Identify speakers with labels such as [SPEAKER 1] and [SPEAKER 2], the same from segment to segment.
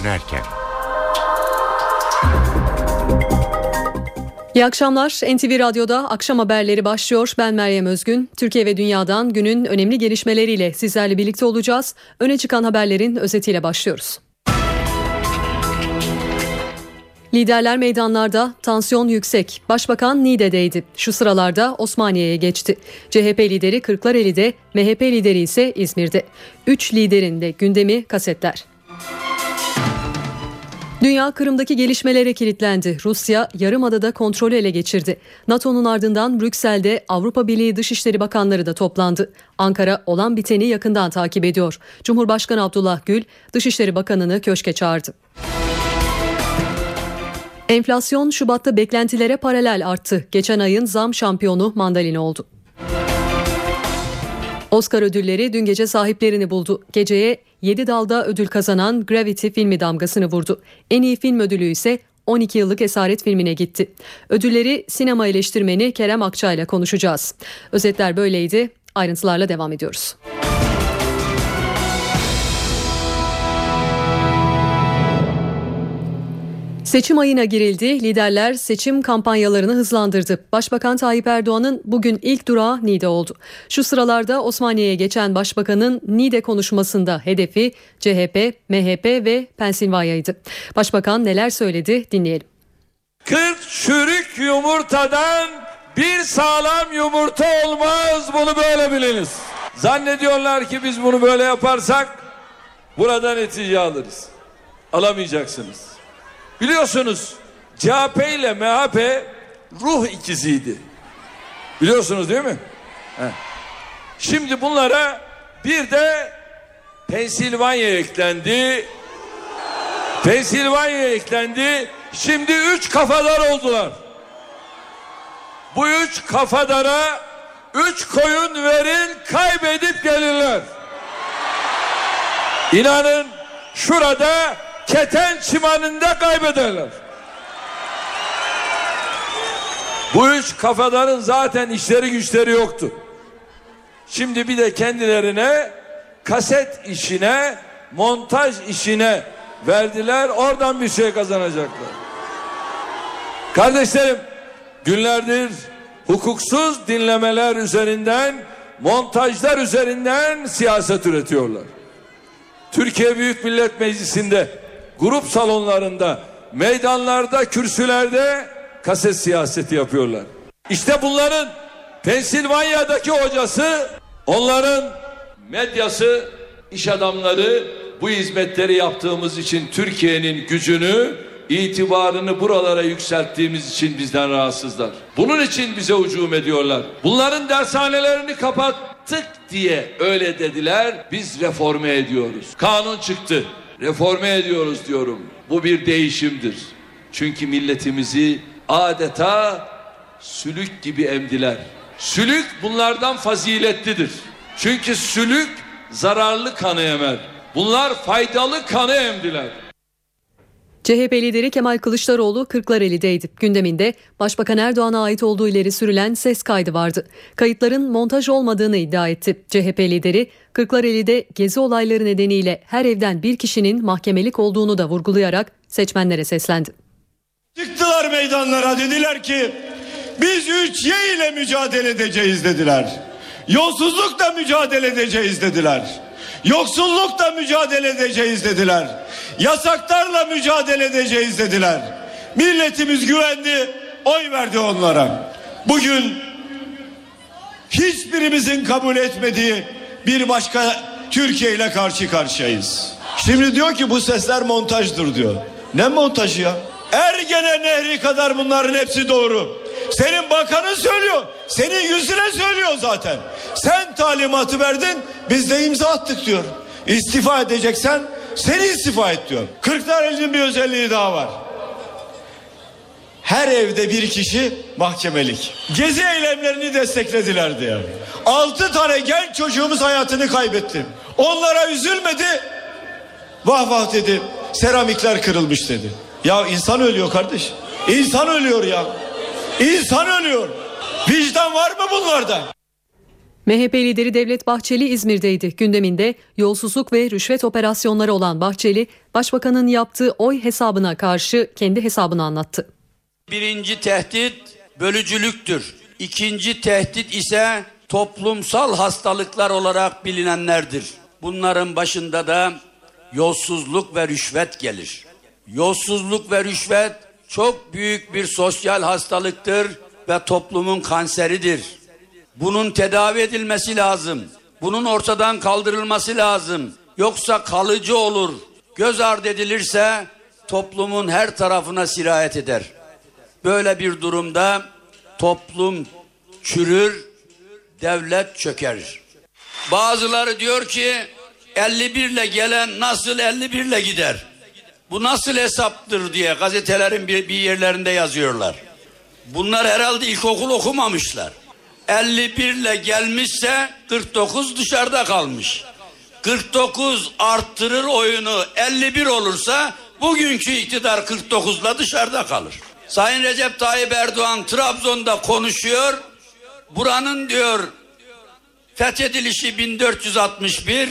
[SPEAKER 1] dönerken.
[SPEAKER 2] İyi akşamlar. NTV Radyo'da akşam haberleri başlıyor. Ben Meryem Özgün. Türkiye ve dünyadan günün önemli gelişmeleriyle sizlerle birlikte olacağız. Öne çıkan haberlerin özetiyle başlıyoruz. Liderler meydanlarda, tansiyon yüksek. Başbakan Niğde'deydi. Şu sıralarda Osmaniye'ye geçti. CHP lideri Kırklareli'de, MHP lideri ise İzmir'de. Üç liderin de gündemi kasetler. Dünya Kırım'daki gelişmelere kilitlendi. Rusya yarımadada kontrolü ele geçirdi. NATO'nun ardından Brüksel'de Avrupa Birliği Dışişleri Bakanları da toplandı. Ankara olan biteni yakından takip ediyor. Cumhurbaşkanı Abdullah Gül Dışişleri Bakanı'nı köşke çağırdı. Enflasyon Şubat'ta beklentilere paralel arttı. Geçen ayın zam şampiyonu mandalina oldu. Oscar ödülleri dün gece sahiplerini buldu. Geceye 7 dalda ödül kazanan Gravity filmi damgasını vurdu. En iyi film ödülü ise 12 yıllık esaret filmine gitti. Ödülleri sinema eleştirmeni Kerem Akça ile konuşacağız. Özetler böyleydi. Ayrıntılarla devam ediyoruz. Seçim ayına girildi. Liderler seçim kampanyalarını hızlandırdı. Başbakan Tayyip Erdoğan'ın bugün ilk durağı Niğde oldu. Şu sıralarda Osmaniye'ye geçen başbakanın Niğde konuşmasında hedefi CHP, MHP ve Pensilvanya'ydı. Başbakan neler söyledi dinleyelim.
[SPEAKER 3] 40 çürük yumurtadan bir sağlam yumurta olmaz bunu böyle biliniz. Zannediyorlar ki biz bunu böyle yaparsak burada netice alırız. Alamayacaksınız. Biliyorsunuz CHP ile MHP ruh ikiziydi. Biliyorsunuz değil mi? He. Şimdi bunlara bir de Pensilvanya eklendi. Pensilvanya eklendi. Şimdi üç kafadar oldular. Bu üç kafadara üç koyun verin kaybedip gelirler. İnanın şurada keten çimanında kaybederler. Bu üç kafadarın zaten işleri güçleri yoktu. Şimdi bir de kendilerine kaset işine, montaj işine verdiler. Oradan bir şey kazanacaklar. Kardeşlerim, günlerdir hukuksuz dinlemeler üzerinden, montajlar üzerinden siyaset üretiyorlar. Türkiye Büyük Millet Meclisi'nde grup salonlarında, meydanlarda, kürsülerde kaset siyaseti yapıyorlar. İşte bunların Pensilvanya'daki hocası, onların medyası, iş adamları bu hizmetleri yaptığımız için Türkiye'nin gücünü, itibarını buralara yükselttiğimiz için bizden rahatsızlar. Bunun için bize hücum ediyorlar. Bunların dershanelerini kapattık diye öyle dediler. Biz reforme ediyoruz. Kanun çıktı reforme ediyoruz diyorum. Bu bir değişimdir. Çünkü milletimizi adeta sülük gibi emdiler. Sülük bunlardan faziletlidir. Çünkü sülük zararlı kanı emer. Bunlar faydalı kanı emdiler.
[SPEAKER 2] CHP lideri Kemal Kılıçdaroğlu Kırklareli'deydi. Gündeminde Başbakan Erdoğan'a ait olduğu ileri sürülen ses kaydı vardı. Kayıtların montaj olmadığını iddia etti. CHP lideri Kırklareli'de gezi olayları nedeniyle her evden bir kişinin mahkemelik olduğunu da vurgulayarak seçmenlere seslendi.
[SPEAKER 4] Çıktılar meydanlara dediler ki biz 3Y ile mücadele edeceğiz dediler. Yolsuzlukla mücadele edeceğiz dediler. Yoksullukla mücadele edeceğiz dediler. Yasaklarla mücadele edeceğiz dediler. Milletimiz güvendi, oy verdi onlara. Bugün hiçbirimizin kabul etmediği bir başka Türkiye ile karşı karşıyayız. Şimdi diyor ki bu sesler montajdır diyor. Ne montajı ya? Ergene Nehri kadar bunların hepsi doğru. Senin bakanın söylüyor. Senin yüzüne söylüyor zaten. Sen talimatı verdin biz de imza attık diyor. İstifa edeceksen seni istifa et diyor. Kırklareli'nin bir özelliği daha var. Her evde bir kişi mahkemelik. Gezi eylemlerini desteklediler diye. Altı tane genç çocuğumuz hayatını kaybetti. Onlara üzülmedi. Vah vah dedi. Seramikler kırılmış dedi. Ya insan ölüyor kardeş. İnsan ölüyor ya. İnsan ölüyor. Vicdan var mı bunlarda?
[SPEAKER 2] MHP lideri Devlet Bahçeli İzmir'deydi. Gündeminde yolsuzluk ve rüşvet operasyonları olan Bahçeli, Başbakanın yaptığı oy hesabına karşı kendi hesabını anlattı.
[SPEAKER 1] Birinci tehdit bölücülüktür. İkinci tehdit ise toplumsal hastalıklar olarak bilinenlerdir. Bunların başında da yolsuzluk ve rüşvet gelir. Yolsuzluk ve rüşvet çok büyük bir sosyal hastalıktır ve toplumun kanseridir. Bunun tedavi edilmesi lazım. Bunun ortadan kaldırılması lazım. Yoksa kalıcı olur. Göz ardı edilirse toplumun her tarafına sirayet eder. Böyle bir durumda toplum çürür, devlet çöker. Bazıları diyor ki 51 ile gelen nasıl 51 ile gider? Bu nasıl hesaptır diye gazetelerin bir, bir yerlerinde yazıyorlar. Bunlar herhalde ilkokul okumamışlar. 51 ile gelmişse 49 dışarıda kalmış. 49 arttırır oyunu 51 olursa bugünkü iktidar 49 ile dışarıda kalır. Sayın Recep Tayyip Erdoğan Trabzon'da konuşuyor. Buranın diyor fethedilişi 1461,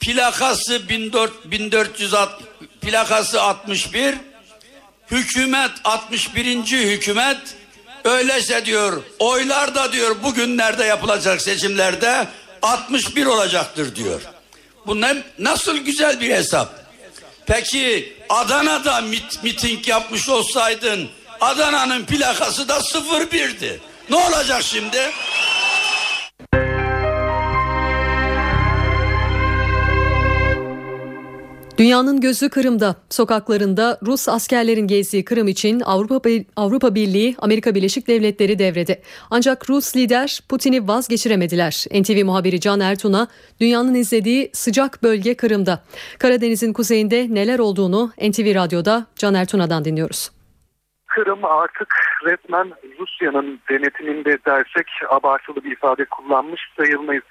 [SPEAKER 1] plakası 1460 plakası 61, hükümet 61. hükümet öyleyse diyor oylar da diyor bugünlerde yapılacak seçimlerde 61 olacaktır diyor. Bu ne, nasıl güzel bir hesap. Peki Adana'da mit, miting yapmış olsaydın Adana'nın plakası da 01'di. Ne olacak şimdi?
[SPEAKER 2] Dünyanın gözü Kırım'da. Sokaklarında Rus askerlerin gezdiği Kırım için Avrupa Avrupa Birliği, Amerika Birleşik Devletleri devrede. Ancak Rus lider Putin'i vazgeçiremediler. NTV muhabiri Can Ertun'a dünyanın izlediği sıcak bölge Kırım'da. Karadeniz'in kuzeyinde neler olduğunu NTV Radyo'da Can Ertuna'dan dinliyoruz.
[SPEAKER 5] Kırım artık resmen Rusya'nın denetiminde dersek abartılı bir ifade kullanmış sayılmayız.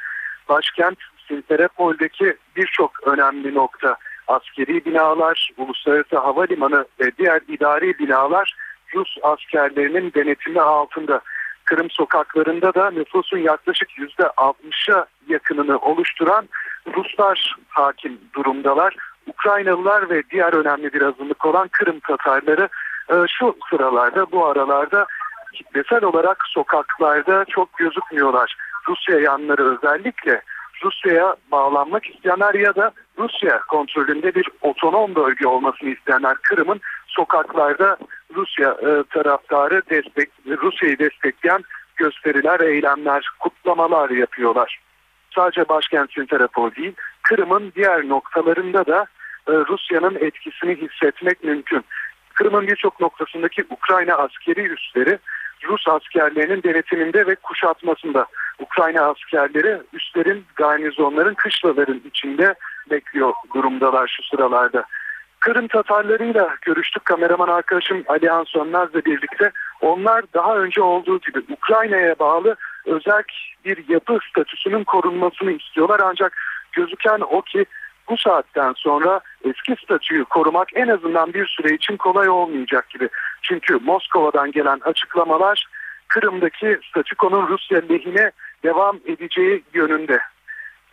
[SPEAKER 5] Başkent Simferopol'deki birçok önemli nokta askeri binalar, uluslararası havalimanı ve diğer idari binalar Rus askerlerinin denetimi altında. Kırım sokaklarında da nüfusun yaklaşık %60'a yakınını oluşturan Ruslar hakim durumdalar. Ukraynalılar ve diğer önemli bir azınlık olan Kırım Tatarları e, şu sıralarda bu aralarda kitlesel olarak sokaklarda çok gözükmüyorlar. Rusya yanları özellikle Rusya'ya bağlanmak isteyenler ya da Rusya kontrolünde bir otonom bölge olmasını isteyenler Kırım'ın sokaklarda Rusya e, taraftarı destek Rusya'yı destekleyen gösteriler, eylemler, kutlamalar yapıyorlar. Sadece başkent Simferopol değil, Kırım'ın diğer noktalarında da e, Rusya'nın etkisini hissetmek mümkün. Kırım'ın birçok noktasındaki Ukrayna askeri üsleri Rus askerlerinin denetiminde ve kuşatmasında. Ukrayna askerleri üstlerin, garnizonların, kışlaların içinde bekliyor durumdalar şu sıralarda. Kırım Tatarlarıyla görüştük kameraman arkadaşım Alihan Sönmez'le birlikte. Onlar daha önce olduğu gibi Ukrayna'ya bağlı özel bir yapı statüsünün korunmasını istiyorlar. Ancak gözüken o ki bu saatten sonra eski statüyü korumak en azından bir süre için kolay olmayacak gibi. Çünkü Moskova'dan gelen açıklamalar Kırım'daki statükonun Rusya lehine devam edeceği yönünde.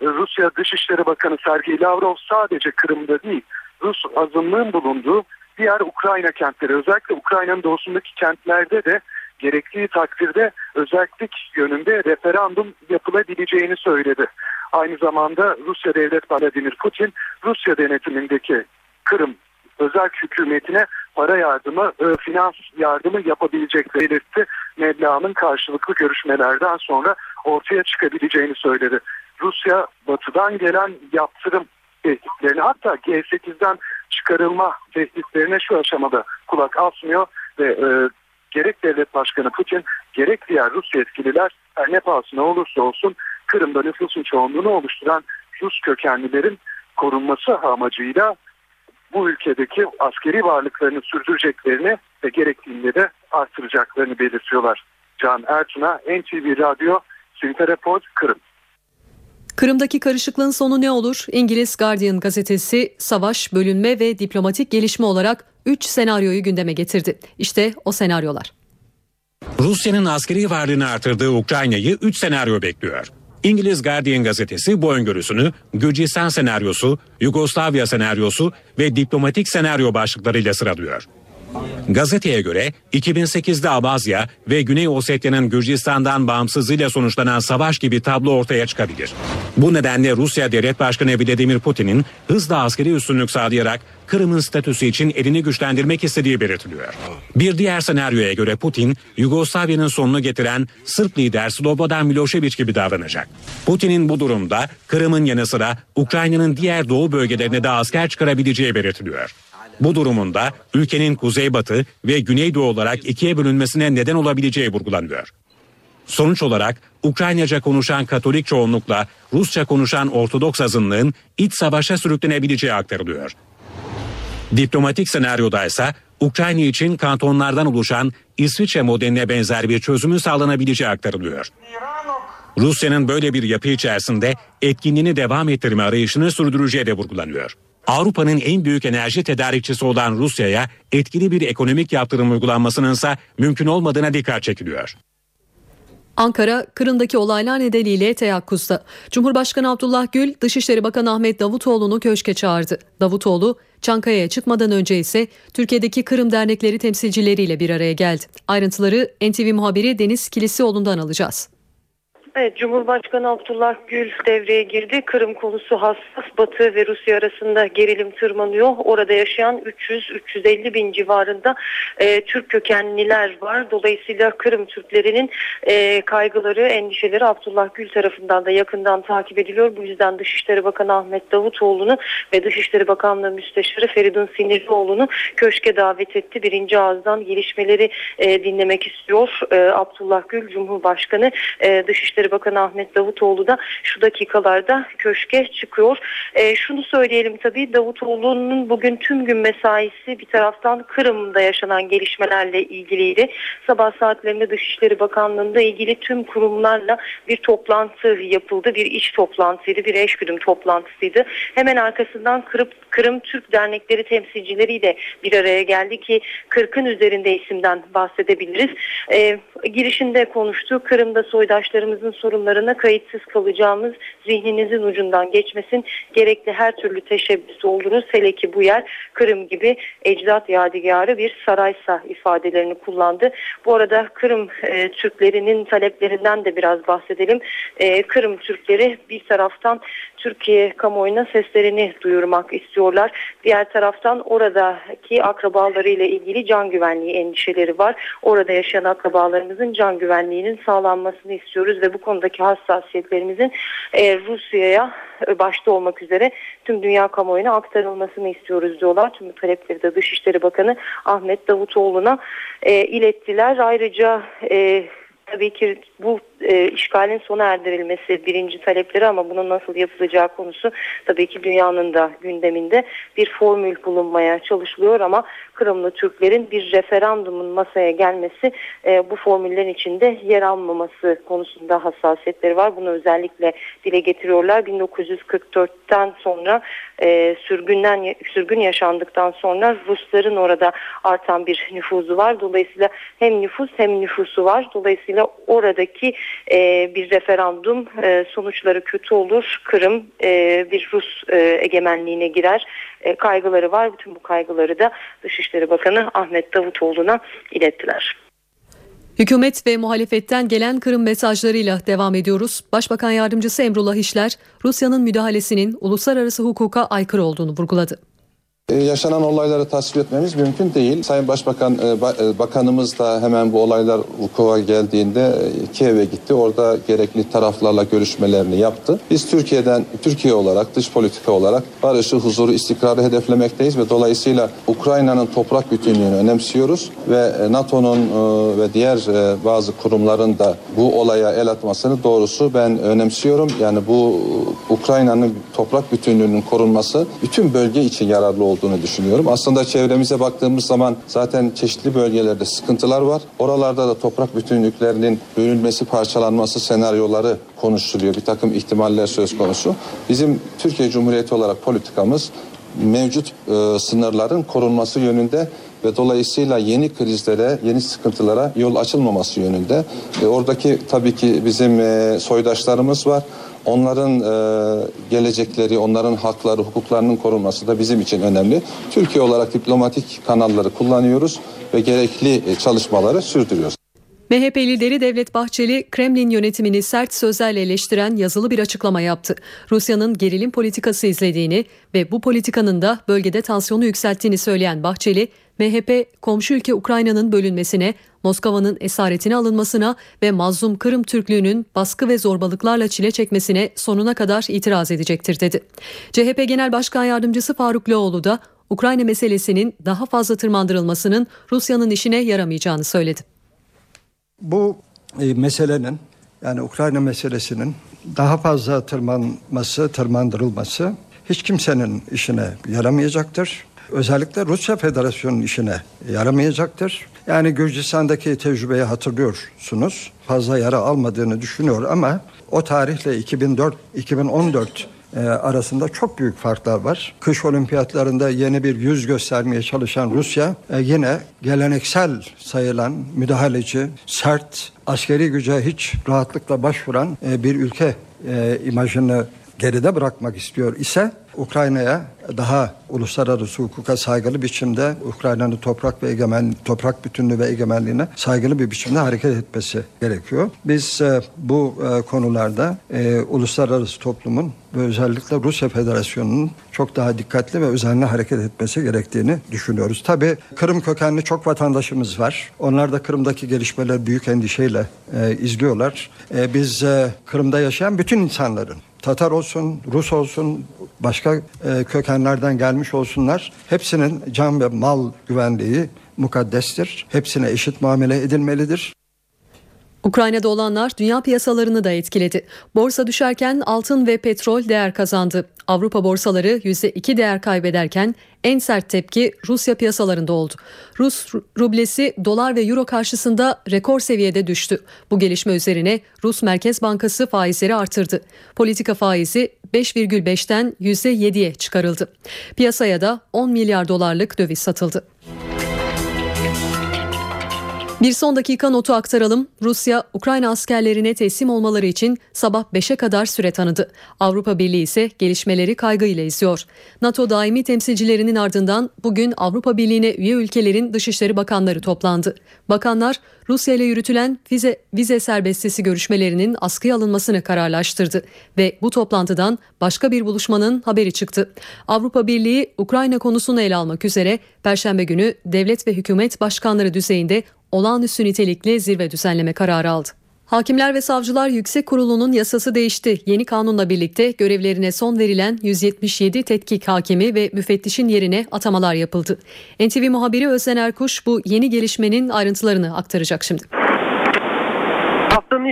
[SPEAKER 5] Rusya Dışişleri Bakanı Sergey Lavrov sadece Kırım'da değil, Rus azınlığın bulunduğu diğer Ukrayna kentleri özellikle Ukrayna'nın doğusundaki kentlerde de gerektiği takdirde özellik yönünde referandum yapılabileceğini söyledi. Aynı zamanda Rusya Devlet Vladimir Putin Rusya denetimindeki Kırım özel hükümetine para yardımı, e, finans yardımı yapabilecek belirtti. Meblağının karşılıklı görüşmelerden sonra ortaya çıkabileceğini söyledi. Rusya batıdan gelen yaptırım tehditlerini hatta G8'den çıkarılma tehditlerine şu aşamada kulak asmıyor ve e, gerek devlet başkanı Putin gerek diğer Rus yetkililer her ne pahasına olursa olsun Kırım'da nüfusun çoğunluğunu oluşturan Rus kökenlilerin korunması amacıyla bu ülkedeki askeri varlıklarını sürdüreceklerini ve gerektiğinde de artıracaklarını belirtiyorlar. Can Ertun'a NTV Radyo Simferopol Kırım.
[SPEAKER 2] Kırım'daki karışıklığın sonu ne olur? İngiliz Guardian gazetesi savaş, bölünme ve diplomatik gelişme olarak 3 senaryoyu gündeme getirdi. İşte o senaryolar.
[SPEAKER 6] Rusya'nın askeri varlığını artırdığı Ukrayna'yı 3 senaryo bekliyor. İngiliz Guardian gazetesi bu öngörüsünü Gürcistan senaryosu, Yugoslavya senaryosu ve diplomatik senaryo başlıklarıyla sıralıyor. Gazeteye göre 2008'de Abazya ve Güney Osetya'nın Gürcistan'dan bağımsızlığıyla sonuçlanan savaş gibi tablo ortaya çıkabilir. Bu nedenle Rusya Devlet Başkanı Vladimir Putin'in hızla askeri üstünlük sağlayarak Kırım'ın statüsü için elini güçlendirmek istediği belirtiliyor. Bir diğer senaryoya göre Putin, Yugoslavya'nın sonunu getiren Sırp lider Slobodan Milošević gibi davranacak. Putin'in bu durumda Kırım'ın yanı sıra Ukrayna'nın diğer doğu bölgelerine de asker çıkarabileceği belirtiliyor. Bu durumunda ülkenin kuzeybatı ve güneydoğu olarak ikiye bölünmesine neden olabileceği vurgulanıyor. Sonuç olarak Ukraynaca konuşan Katolik çoğunlukla Rusça konuşan Ortodoks azınlığın iç savaşa sürüklenebileceği aktarılıyor. Diplomatik senaryoda ise Ukrayna için kantonlardan oluşan İsviçre modeline benzer bir çözümün sağlanabileceği aktarılıyor. Rusya'nın böyle bir yapı içerisinde etkinliğini devam ettirme arayışını sürdüreceği de vurgulanıyor. Avrupa'nın en büyük enerji tedarikçisi olan Rusya'ya etkili bir ekonomik yaptırım uygulanmasının ise mümkün olmadığına dikkat çekiliyor.
[SPEAKER 2] Ankara, Kırım'daki olaylar nedeniyle teyakkuzda. Cumhurbaşkanı Abdullah Gül, Dışişleri Bakanı Ahmet Davutoğlu'nu köşke çağırdı. Davutoğlu, Çankaya'ya çıkmadan önce ise Türkiye'deki Kırım dernekleri temsilcileriyle bir araya geldi. Ayrıntıları NTV muhabiri Deniz Kilisioğlu'ndan alacağız.
[SPEAKER 7] Evet, Cumhurbaşkanı Abdullah Gül devreye girdi. Kırım konusu hassas. Batı ve Rusya arasında gerilim tırmanıyor. Orada yaşayan 300-350 bin civarında e, Türk kökenliler var. Dolayısıyla Kırım Türklerinin e, kaygıları, endişeleri Abdullah Gül tarafından da yakından takip ediliyor. Bu yüzden Dışişleri Bakanı Ahmet Davutoğlu'nu ve Dışişleri Bakanlığı Müsteşarı Feridun Sinirlioğlu'nu köşke davet etti. Birinci ağızdan gelişmeleri e, dinlemek istiyor. E, Abdullah Gül Cumhurbaşkanı e, Dışişleri Bakanı Ahmet Davutoğlu da şu dakikalarda köşke çıkıyor. E, şunu söyleyelim tabii Davutoğlu'nun bugün tüm gün mesaisi bir taraftan Kırım'da yaşanan gelişmelerle ilgiliydi. Sabah saatlerinde Dışişleri Bakanlığı'nda ilgili tüm kurumlarla bir toplantı yapıldı. Bir iş toplantısıydı, bir eşgüdüm toplantısıydı. Hemen arkasından Kırım, Kırım Türk dernekleri temsilcileriyle bir araya geldi ki 40'ın üzerinde isimden bahsedebiliriz. E, girişinde konuştu. Kırım'da soydaşlarımızın sorunlarına kayıtsız kalacağımız zihninizin ucundan geçmesin. Gerekli her türlü teşebbüs oldunuz. Hele ki bu yer Kırım gibi ecdat yadigarı bir saraysa ifadelerini kullandı. Bu arada Kırım e, Türklerinin taleplerinden de biraz bahsedelim. E, Kırım Türkleri bir taraftan Türkiye kamuoyuna seslerini duyurmak istiyorlar. Diğer taraftan oradaki akrabalarıyla ilgili can güvenliği endişeleri var. Orada yaşayan akrabalarımızın can güvenliğinin sağlanmasını istiyoruz ve bu konudaki hassasiyetlerimizin e, Rusya'ya başta olmak üzere tüm dünya kamuoyuna aktarılmasını istiyoruz diyorlar. Tüm talepleri de Dışişleri Bakanı Ahmet Davutoğlu'na e, ilettiler. Ayrıca e, tabii ki bu e, işgalin sona erdirilmesi birinci talepleri ama bunun nasıl yapılacağı konusu tabii ki dünyanın da gündeminde bir formül bulunmaya çalışılıyor ama Kırımlı Türklerin bir referandumun masaya gelmesi e, bu formüllerin içinde yer almaması konusunda hassasiyetleri var. Bunu özellikle dile getiriyorlar. 1944'ten sonra e, sürgünden sürgün yaşandıktan sonra Rusların orada artan bir nüfuzu var. Dolayısıyla hem nüfus hem nüfusu var. Dolayısıyla oradaki e, bir referandum e, sonuçları kötü olur. Kırım e, bir Rus e, egemenliğine girer. E, kaygıları var. Bütün bu kaygıları da Dışişleri Bakanı Ahmet Davutoğlu'na ilettiler.
[SPEAKER 2] Hükümet ve muhalefetten gelen Kırım mesajlarıyla devam ediyoruz. Başbakan Yardımcısı Emrullah İşler, Rusya'nın müdahalesinin uluslararası hukuka aykırı olduğunu vurguladı.
[SPEAKER 8] Ee, Yaşanan olayları tasvip etmemiz mümkün değil. Sayın Başbakan, e, e, Bakanımız da hemen bu olaylar vuku'a geldiğinde e, Kiev'e gitti. Orada gerekli taraflarla görüşmelerini yaptı. Biz Türkiye'den, Türkiye olarak, dış politika olarak barışı, huzuru, istikrarı hedeflemekteyiz ve dolayısıyla Ukrayna'nın toprak bütünlüğünü önemsiyoruz ve NATO'nun ve diğer bazı kurumların da bu olaya el atmasını doğrusu ben önemsiyorum. Yani bu Ukrayna'nın toprak bütünlüğünün korunması bütün bölge için yararlı olduğunu düşünüyorum. Aslında çevremize baktığımız zaman zaten çeşitli bölgelerde sıkıntılar var. Oralarda da toprak bütünlüklerinin bölünmesi, parçalanması senaryoları konuşuluyor. Bir takım ihtimaller söz konusu. Bizim Türkiye Cumhuriyeti olarak politikamız mevcut e, sınırların korunması yönünde ve dolayısıyla yeni krizlere, yeni sıkıntılara yol açılmaması yönünde. E, oradaki tabii ki bizim e, soydaşlarımız var. Onların e, gelecekleri, onların hakları, hukuklarının korunması da bizim için önemli. Türkiye olarak diplomatik kanalları kullanıyoruz ve gerekli e, çalışmaları sürdürüyoruz.
[SPEAKER 2] MHP lideri Devlet Bahçeli, Kremlin yönetimini sert sözlerle eleştiren yazılı bir açıklama yaptı. Rusya'nın gerilim politikası izlediğini ve bu politikanın da bölgede tansiyonu yükselttiğini söyleyen Bahçeli, MHP komşu ülke Ukrayna'nın bölünmesine, Moskova'nın esaretine alınmasına ve mazlum Kırım Türklüğünün baskı ve zorbalıklarla çile çekmesine sonuna kadar itiraz edecektir dedi. CHP Genel Başkan Yardımcısı Faruk Loğlu da Ukrayna meselesinin daha fazla tırmandırılmasının Rusya'nın işine yaramayacağını söyledi.
[SPEAKER 9] Bu e, meselenin yani Ukrayna meselesinin daha fazla tırmanması, tırmandırılması hiç kimsenin işine yaramayacaktır. Özellikle Rusya Federasyonu'nun işine yaramayacaktır. Yani Gürcistan'daki tecrübeyi hatırlıyorsunuz. Fazla yara almadığını düşünüyor ama o tarihle 2004-2014 e, arasında çok büyük farklar var. Kış olimpiyatlarında yeni bir yüz göstermeye çalışan Rusya e, yine geleneksel sayılan müdahaleci, sert, askeri güce hiç rahatlıkla başvuran e, bir ülke imajını geride bırakmak istiyor ise Ukrayna'ya daha uluslararası hukuka saygılı biçimde Ukrayna'nın toprak ve egemen toprak bütünlüğü ve egemenliğine saygılı bir biçimde hareket etmesi gerekiyor. Biz e, bu e, konularda e, uluslararası toplumun ve özellikle Rusya Federasyonu'nun çok daha dikkatli ve özenli hareket etmesi gerektiğini düşünüyoruz. Tabii Kırım kökenli çok vatandaşımız var. Onlar da Kırım'daki gelişmeler büyük endişeyle e, izliyorlar. E, biz e, Kırım'da yaşayan bütün insanların Tatar olsun, Rus olsun, başka e, kökenlerden gelmiş olsunlar. Hepsinin can ve mal güvenliği mukaddestir. Hepsine eşit muamele edilmelidir.
[SPEAKER 2] Ukrayna'da olanlar dünya piyasalarını da etkiledi. Borsa düşerken altın ve petrol değer kazandı. Avrupa borsaları %2 değer kaybederken en sert tepki Rusya piyasalarında oldu. Rus rublesi dolar ve euro karşısında rekor seviyede düştü. Bu gelişme üzerine Rus Merkez Bankası faizleri artırdı. Politika faizi 5,5'ten %7'ye çıkarıldı. Piyasaya da 10 milyar dolarlık döviz satıldı. Bir son dakika notu aktaralım. Rusya, Ukrayna askerlerine teslim olmaları için sabah 5'e kadar süre tanıdı. Avrupa Birliği ise gelişmeleri kaygıyla izliyor. NATO daimi temsilcilerinin ardından bugün Avrupa Birliği'ne üye ülkelerin Dışişleri Bakanları toplandı. Bakanlar, Rusya ile yürütülen vize, vize serbestisi görüşmelerinin askıya alınmasını kararlaştırdı ve bu toplantıdan başka bir buluşmanın haberi çıktı. Avrupa Birliği Ukrayna konusunu ele almak üzere Perşembe günü devlet ve hükümet başkanları düzeyinde olağanüstü nitelikli zirve düzenleme kararı aldı. Hakimler ve Savcılar Yüksek Kurulu'nun yasası değişti. Yeni kanunla birlikte görevlerine son verilen 177 tetkik hakimi ve müfettişin yerine atamalar yapıldı. NTV muhabiri Özden Erkuş bu yeni gelişmenin ayrıntılarını aktaracak şimdi.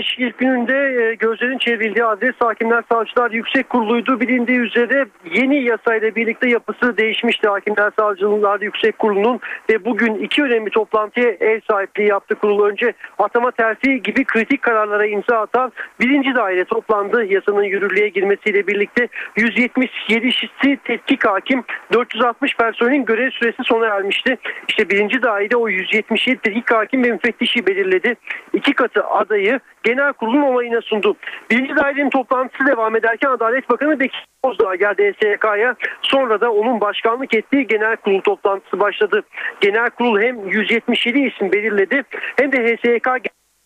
[SPEAKER 10] Haftanın ilk, gününde e, gözlerin çevrildiği adres Hakimler Savcılar Yüksek Kurulu'ydu. Bilindiği üzere yeni yasayla birlikte yapısı değişmişti Hakimler Savcılar Yüksek Kurulu'nun ve bugün iki önemli toplantıya ev sahipliği yaptı kurulu. Önce atama terfi gibi kritik kararlara imza atan birinci daire toplandı. Yasanın yürürlüğe girmesiyle birlikte 177'si tetkik hakim 460 personelin görev süresi sona ermişti. İşte birinci daire o 177 tetkik hakim ve müfettişi belirledi. İki katı adayı genel kurulun onayına sundu. Birinci dairenin toplantısı devam ederken Adalet Bakanı Bekir Bozdağ geldi HSYK'ya. Sonra da onun başkanlık ettiği genel kurul toplantısı başladı. Genel kurul hem 177 isim belirledi hem de HSYK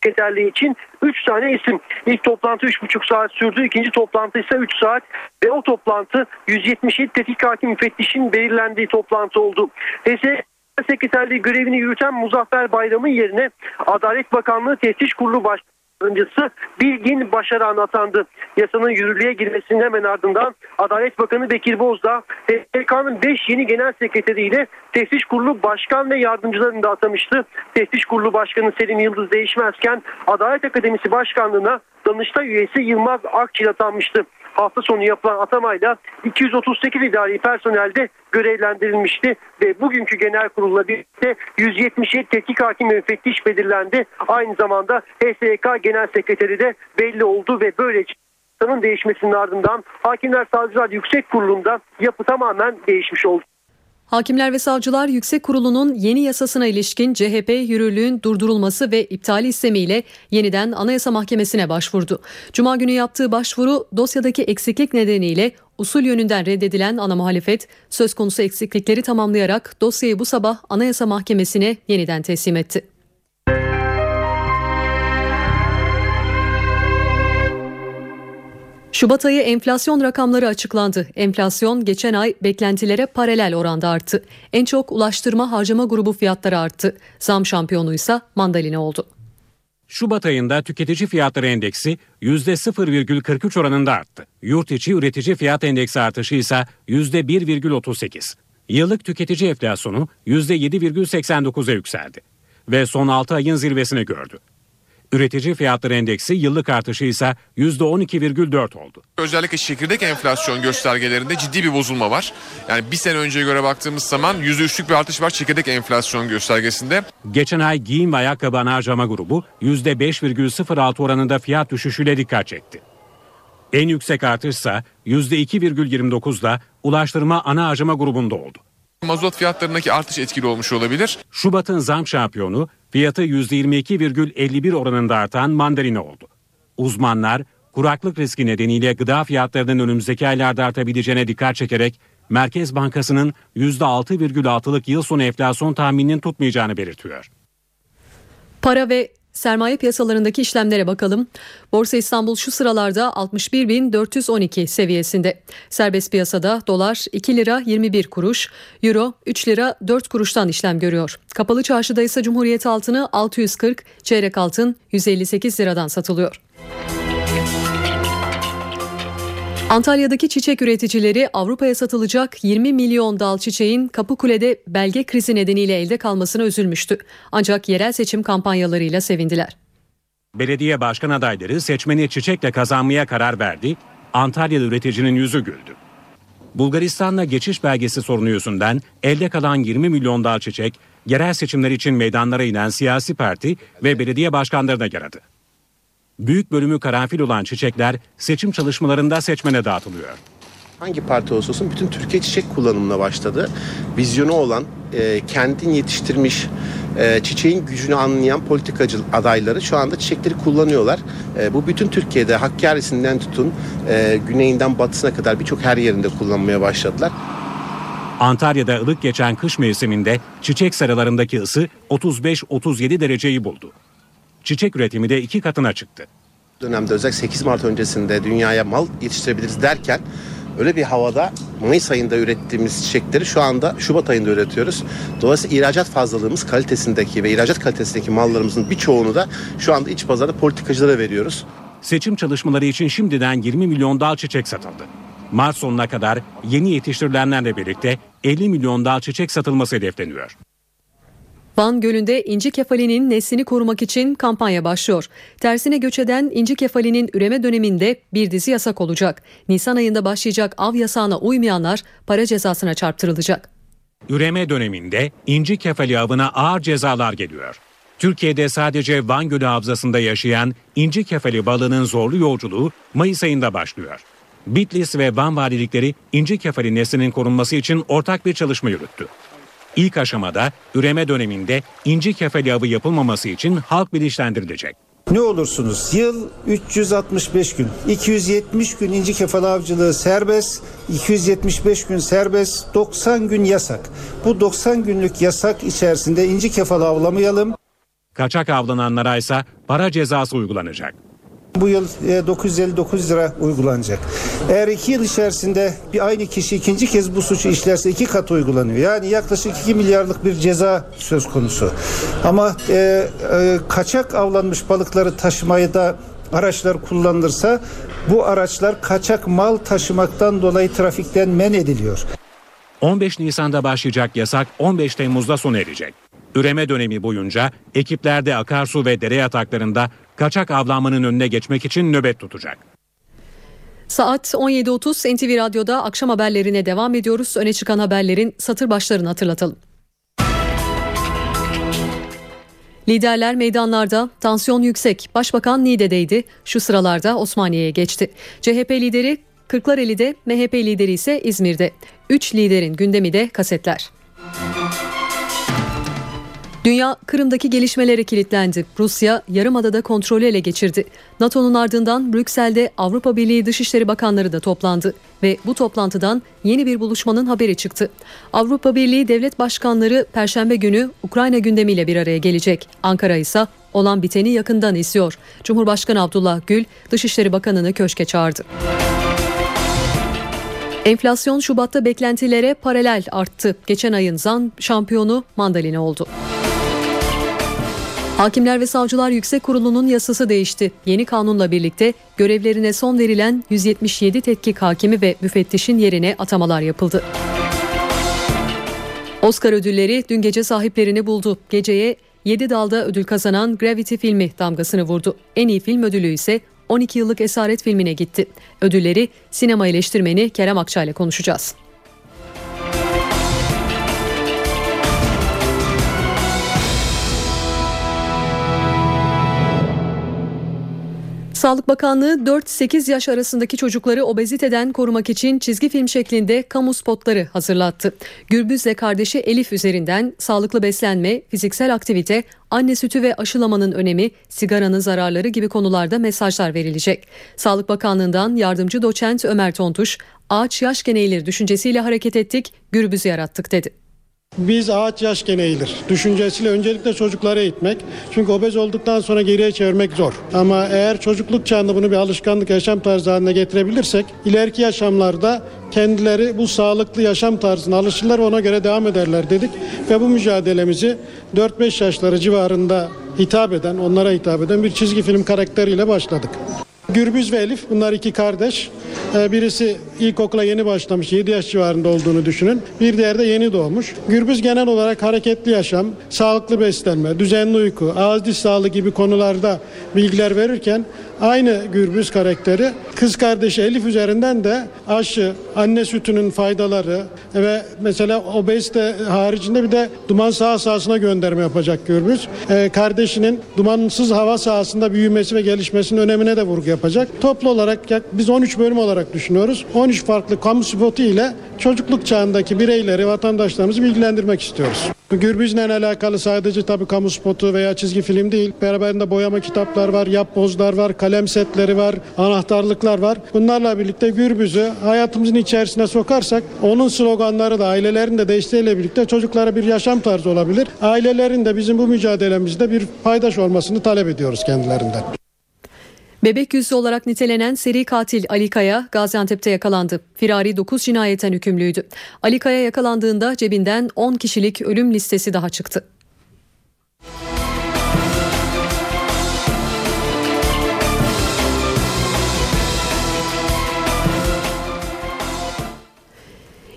[SPEAKER 10] sekreterliği için 3 tane isim. İlk toplantı 3,5 saat sürdü. İkinci toplantı ise 3 saat ve o toplantı 177 tetkik hakim müfettişin belirlendiği toplantı oldu. HSYK sekreterliği görevini yürüten Muzaffer Bayram'ın yerine Adalet Bakanlığı Teftiş Kurulu Başkanı Öncesi Bilgin Başaran atandı. Yasanın yürürlüğe girmesinin hemen ardından Adalet Bakanı Bekir Bozdağ TSK'nın 5 yeni genel sekreteriyle Teftiş Kurulu Başkan ve yardımcılarını da atamıştı. Teftiş Kurulu Başkanı Selim Yıldız değişmezken Adalet Akademisi Başkanlığı'na Danıştay üyesi Yılmaz Akçil atanmıştı hafta sonu yapılan atamayla 238 idari personel de görevlendirilmişti ve bugünkü genel kurulla birlikte 177 tetkik hakim müfettiş belirlendi. Aynı zamanda HSYK Genel Sekreteri de belli oldu ve böylece yasanın değişmesinin ardından Hakimler Savcılar Yüksek Kurulu'nda yapı tamamen değişmiş oldu.
[SPEAKER 2] Hakimler ve Savcılar Yüksek Kurulu'nun yeni yasasına ilişkin CHP yürürlüğün durdurulması ve iptali istemiyle yeniden Anayasa Mahkemesi'ne başvurdu. Cuma günü yaptığı başvuru dosyadaki eksiklik nedeniyle usul yönünden reddedilen ana muhalefet söz konusu eksiklikleri tamamlayarak dosyayı bu sabah Anayasa Mahkemesi'ne yeniden teslim etti. Şubat ayı enflasyon rakamları açıklandı. Enflasyon geçen ay beklentilere paralel oranda arttı. En çok ulaştırma harcama grubu fiyatları arttı. Zam şampiyonuysa mandalina oldu.
[SPEAKER 6] Şubat ayında tüketici fiyatları endeksi %0,43 oranında arttı. Yurt içi üretici fiyat endeksi artışı ise %1,38. Yıllık tüketici enflasyonu %7,89'a yükseldi ve son 6 ayın zirvesini gördü. Üretici fiyatları endeksi yıllık artışı ise %12,4 oldu.
[SPEAKER 11] Özellikle çekirdek enflasyon göstergelerinde ciddi bir bozulma var. Yani bir sene önceye göre baktığımız zaman %3'lük bir artış var çekirdek enflasyon göstergesinde.
[SPEAKER 6] Geçen ay giyim ve ayakkabı ana harcama grubu %5,06 oranında fiyat düşüşüyle dikkat çekti. En yüksek artışsa %2,29'da ulaştırma ana harcama grubunda oldu.
[SPEAKER 11] Mazot fiyatlarındaki artış etkili olmuş olabilir.
[SPEAKER 6] Şubat'ın zam şampiyonu fiyatı %22,51 oranında artan mandalina oldu. Uzmanlar kuraklık riski nedeniyle gıda fiyatlarının önümüzdeki aylarda artabileceğine dikkat çekerek Merkez Bankası'nın %6,6'lık yıl sonu enflasyon tahmininin tutmayacağını belirtiyor.
[SPEAKER 2] Para ve sermaye piyasalarındaki işlemlere bakalım. Borsa İstanbul şu sıralarda 61.412 seviyesinde. Serbest piyasada dolar 2 lira 21 kuruş, euro 3 lira 4 kuruştan işlem görüyor. Kapalı çarşıda ise Cumhuriyet altını 640, çeyrek altın 158 liradan satılıyor. Antalya'daki çiçek üreticileri Avrupa'ya satılacak 20 milyon dal çiçeğin Kapıkule'de belge krizi nedeniyle elde kalmasına üzülmüştü. Ancak yerel seçim kampanyalarıyla sevindiler.
[SPEAKER 6] Belediye başkan adayları seçmeni çiçekle kazanmaya karar verdi. Antalya'da üreticinin yüzü güldü. Bulgaristan'la geçiş belgesi sorunu yüzünden elde kalan 20 milyon dal çiçek yerel seçimler için meydanlara inen siyasi parti ve belediye başkanlarına yaradı. Büyük bölümü karanfil olan çiçekler seçim çalışmalarında seçmene dağıtılıyor.
[SPEAKER 12] Hangi parti olursa olsun bütün Türkiye çiçek kullanımına başladı. Vizyonu olan, e, kendin yetiştirmiş, e, çiçeğin gücünü anlayan politikacı adayları şu anda çiçekleri kullanıyorlar. E, bu bütün Türkiye'de Hakkari'sinden tutun, e, güneyinden batısına kadar birçok her yerinde kullanmaya başladılar.
[SPEAKER 6] Antalya'da ılık geçen kış mevsiminde çiçek seralarındaki ısı 35-37 dereceyi buldu. Çiçek üretimi de iki katına çıktı.
[SPEAKER 12] dönemde özellikle 8 Mart öncesinde dünyaya mal yetiştirebiliriz derken öyle bir havada Mayıs ayında ürettiğimiz çiçekleri şu anda Şubat ayında üretiyoruz. Dolayısıyla ihracat fazlalığımız kalitesindeki ve ihracat kalitesindeki mallarımızın birçoğunu da şu anda iç pazarda politikacılara veriyoruz.
[SPEAKER 6] Seçim çalışmaları için şimdiden 20 milyon dal çiçek satıldı. Mart sonuna kadar yeni yetiştirilenlerle birlikte 50 milyon dal çiçek satılması hedefleniyor.
[SPEAKER 2] Van Gölü'nde inci kefalinin neslini korumak için kampanya başlıyor. Tersine göç eden inci kefalinin üreme döneminde bir dizi yasak olacak. Nisan ayında başlayacak av yasağına uymayanlar para cezasına çarptırılacak.
[SPEAKER 6] Üreme döneminde inci kefali avına ağır cezalar geliyor. Türkiye'de sadece Van Gölü Havzası'nda yaşayan inci kefali balığının zorlu yolculuğu Mayıs ayında başlıyor. Bitlis ve Van valilikleri inci kefali neslinin korunması için ortak bir çalışma yürüttü. İlk aşamada üreme döneminde inci kefali avı yapılmaması için halk bilinçlendirilecek.
[SPEAKER 13] Ne olursunuz yıl 365 gün 270 gün inci kefal avcılığı serbest 275 gün serbest 90 gün yasak. Bu 90 günlük yasak içerisinde inci kefal avlamayalım.
[SPEAKER 6] Kaçak avlananlara ise para cezası uygulanacak.
[SPEAKER 13] Bu yıl e, 959 lira uygulanacak. Eğer iki yıl içerisinde bir aynı kişi ikinci kez bu suçu işlerse iki kat uygulanıyor. Yani yaklaşık 2 milyarlık bir ceza söz konusu. Ama e, e, kaçak avlanmış balıkları taşımaya da araçlar kullanılırsa bu araçlar kaçak mal taşımaktan dolayı trafikten men ediliyor.
[SPEAKER 6] 15 Nisan'da başlayacak yasak 15 Temmuz'da sona erecek. Üreme dönemi boyunca ekiplerde akarsu ve dere yataklarında kaçak avlanmanın önüne geçmek için nöbet tutacak.
[SPEAKER 2] Saat 17.30 NTV Radyo'da akşam haberlerine devam ediyoruz. Öne çıkan haberlerin satır başlarını hatırlatalım. Liderler meydanlarda, tansiyon yüksek. Başbakan Niğde'deydi. Şu sıralarda Osmaniye'ye geçti. CHP lideri Kırklareli'de, MHP lideri ise İzmir'de. Üç liderin gündemi de kasetler. Dünya Kırım'daki gelişmelere kilitlendi. Rusya yarımadada kontrolü ele geçirdi. NATO'nun ardından Brüksel'de Avrupa Birliği Dışişleri Bakanları da toplandı ve bu toplantıdan yeni bir buluşmanın haberi çıktı. Avrupa Birliği devlet başkanları perşembe günü Ukrayna gündemiyle bir araya gelecek. Ankara ise olan biteni yakından izliyor. Cumhurbaşkanı Abdullah Gül Dışişleri Bakanı'nı köşke çağırdı. Enflasyon Şubat'ta beklentilere paralel arttı. Geçen ayın zam şampiyonu mandalina oldu. Hakimler ve Savcılar Yüksek Kurulu'nun yasası değişti. Yeni kanunla birlikte görevlerine son verilen 177 tetkik hakimi ve müfettişin yerine atamalar yapıldı. Oscar ödülleri dün gece sahiplerini buldu. Geceye 7 dalda ödül kazanan Gravity filmi damgasını vurdu. En iyi film ödülü ise 12 yıllık esaret filmine gitti. Ödülleri sinema eleştirmeni Kerem Akça ile konuşacağız. Sağlık Bakanlığı 4-8 yaş arasındaki çocukları obeziteden korumak için çizgi film şeklinde kamu spotları hazırlattı. Gürbüz'le kardeşi Elif üzerinden sağlıklı beslenme, fiziksel aktivite, anne sütü ve aşılamanın önemi, sigaranın zararları gibi konularda mesajlar verilecek. Sağlık Bakanlığı'ndan yardımcı doçent Ömer Tontuş, ağaç yaş geneyleri düşüncesiyle hareket ettik, Gürbüz'ü yarattık dedi.
[SPEAKER 14] Biz ağaç yaşken eğilir. Düşüncesiyle öncelikle çocuklara eğitmek. Çünkü obez olduktan sonra geriye çevirmek zor. Ama eğer çocukluk çağında bunu bir alışkanlık yaşam tarzı haline getirebilirsek ileriki yaşamlarda kendileri bu sağlıklı yaşam tarzına alışırlar ona göre devam ederler dedik. Ve bu mücadelemizi 4-5 yaşları civarında hitap eden, onlara hitap eden bir çizgi film karakteriyle başladık. Gürbüz ve Elif bunlar iki kardeş. Ee, Birisi ilkokula yeni başlamış 7 yaş civarında olduğunu düşünün. Bir diğeri de yeni doğmuş. Gürbüz genel olarak hareketli yaşam, sağlıklı beslenme, düzenli uyku, ağız diş sağlığı gibi konularda bilgiler verirken aynı Gürbüz karakteri kız kardeşi Elif üzerinden de aşı, anne sütünün faydaları ve mesela obezite haricinde bir de duman saha sahasına gönderme yapacak Gürbüz. Ee, kardeşinin dumansız hava sahasında büyümesi ve gelişmesinin önemine de vurgu yapacak. Toplu olarak biz 13 bölüm olarak düşünüyoruz. 13 farklı kamu spotu ile çocukluk çağındaki bireyleri, vatandaşlarımızı bilgilendirmek istiyoruz. Gürbüz'le alakalı sadece tabii kamu spotu veya çizgi film değil. Beraberinde boyama kitaplar var, yapbozlar var, kalem setleri var, anahtarlıklar var. Bunlarla birlikte Gürbüz'ü hayatımızın içerisine sokarsak onun sloganları da ailelerin de desteğiyle birlikte çocuklara bir yaşam tarzı olabilir. Ailelerin de bizim bu mücadelemizde bir paydaş olmasını talep ediyoruz kendilerinden.
[SPEAKER 2] Bebek yüzlü olarak nitelenen seri katil Ali Kaya Gaziantep'te yakalandı. Firari 9 cinayetten hükümlüydü. Ali Kaya yakalandığında cebinden 10 kişilik ölüm listesi daha çıktı.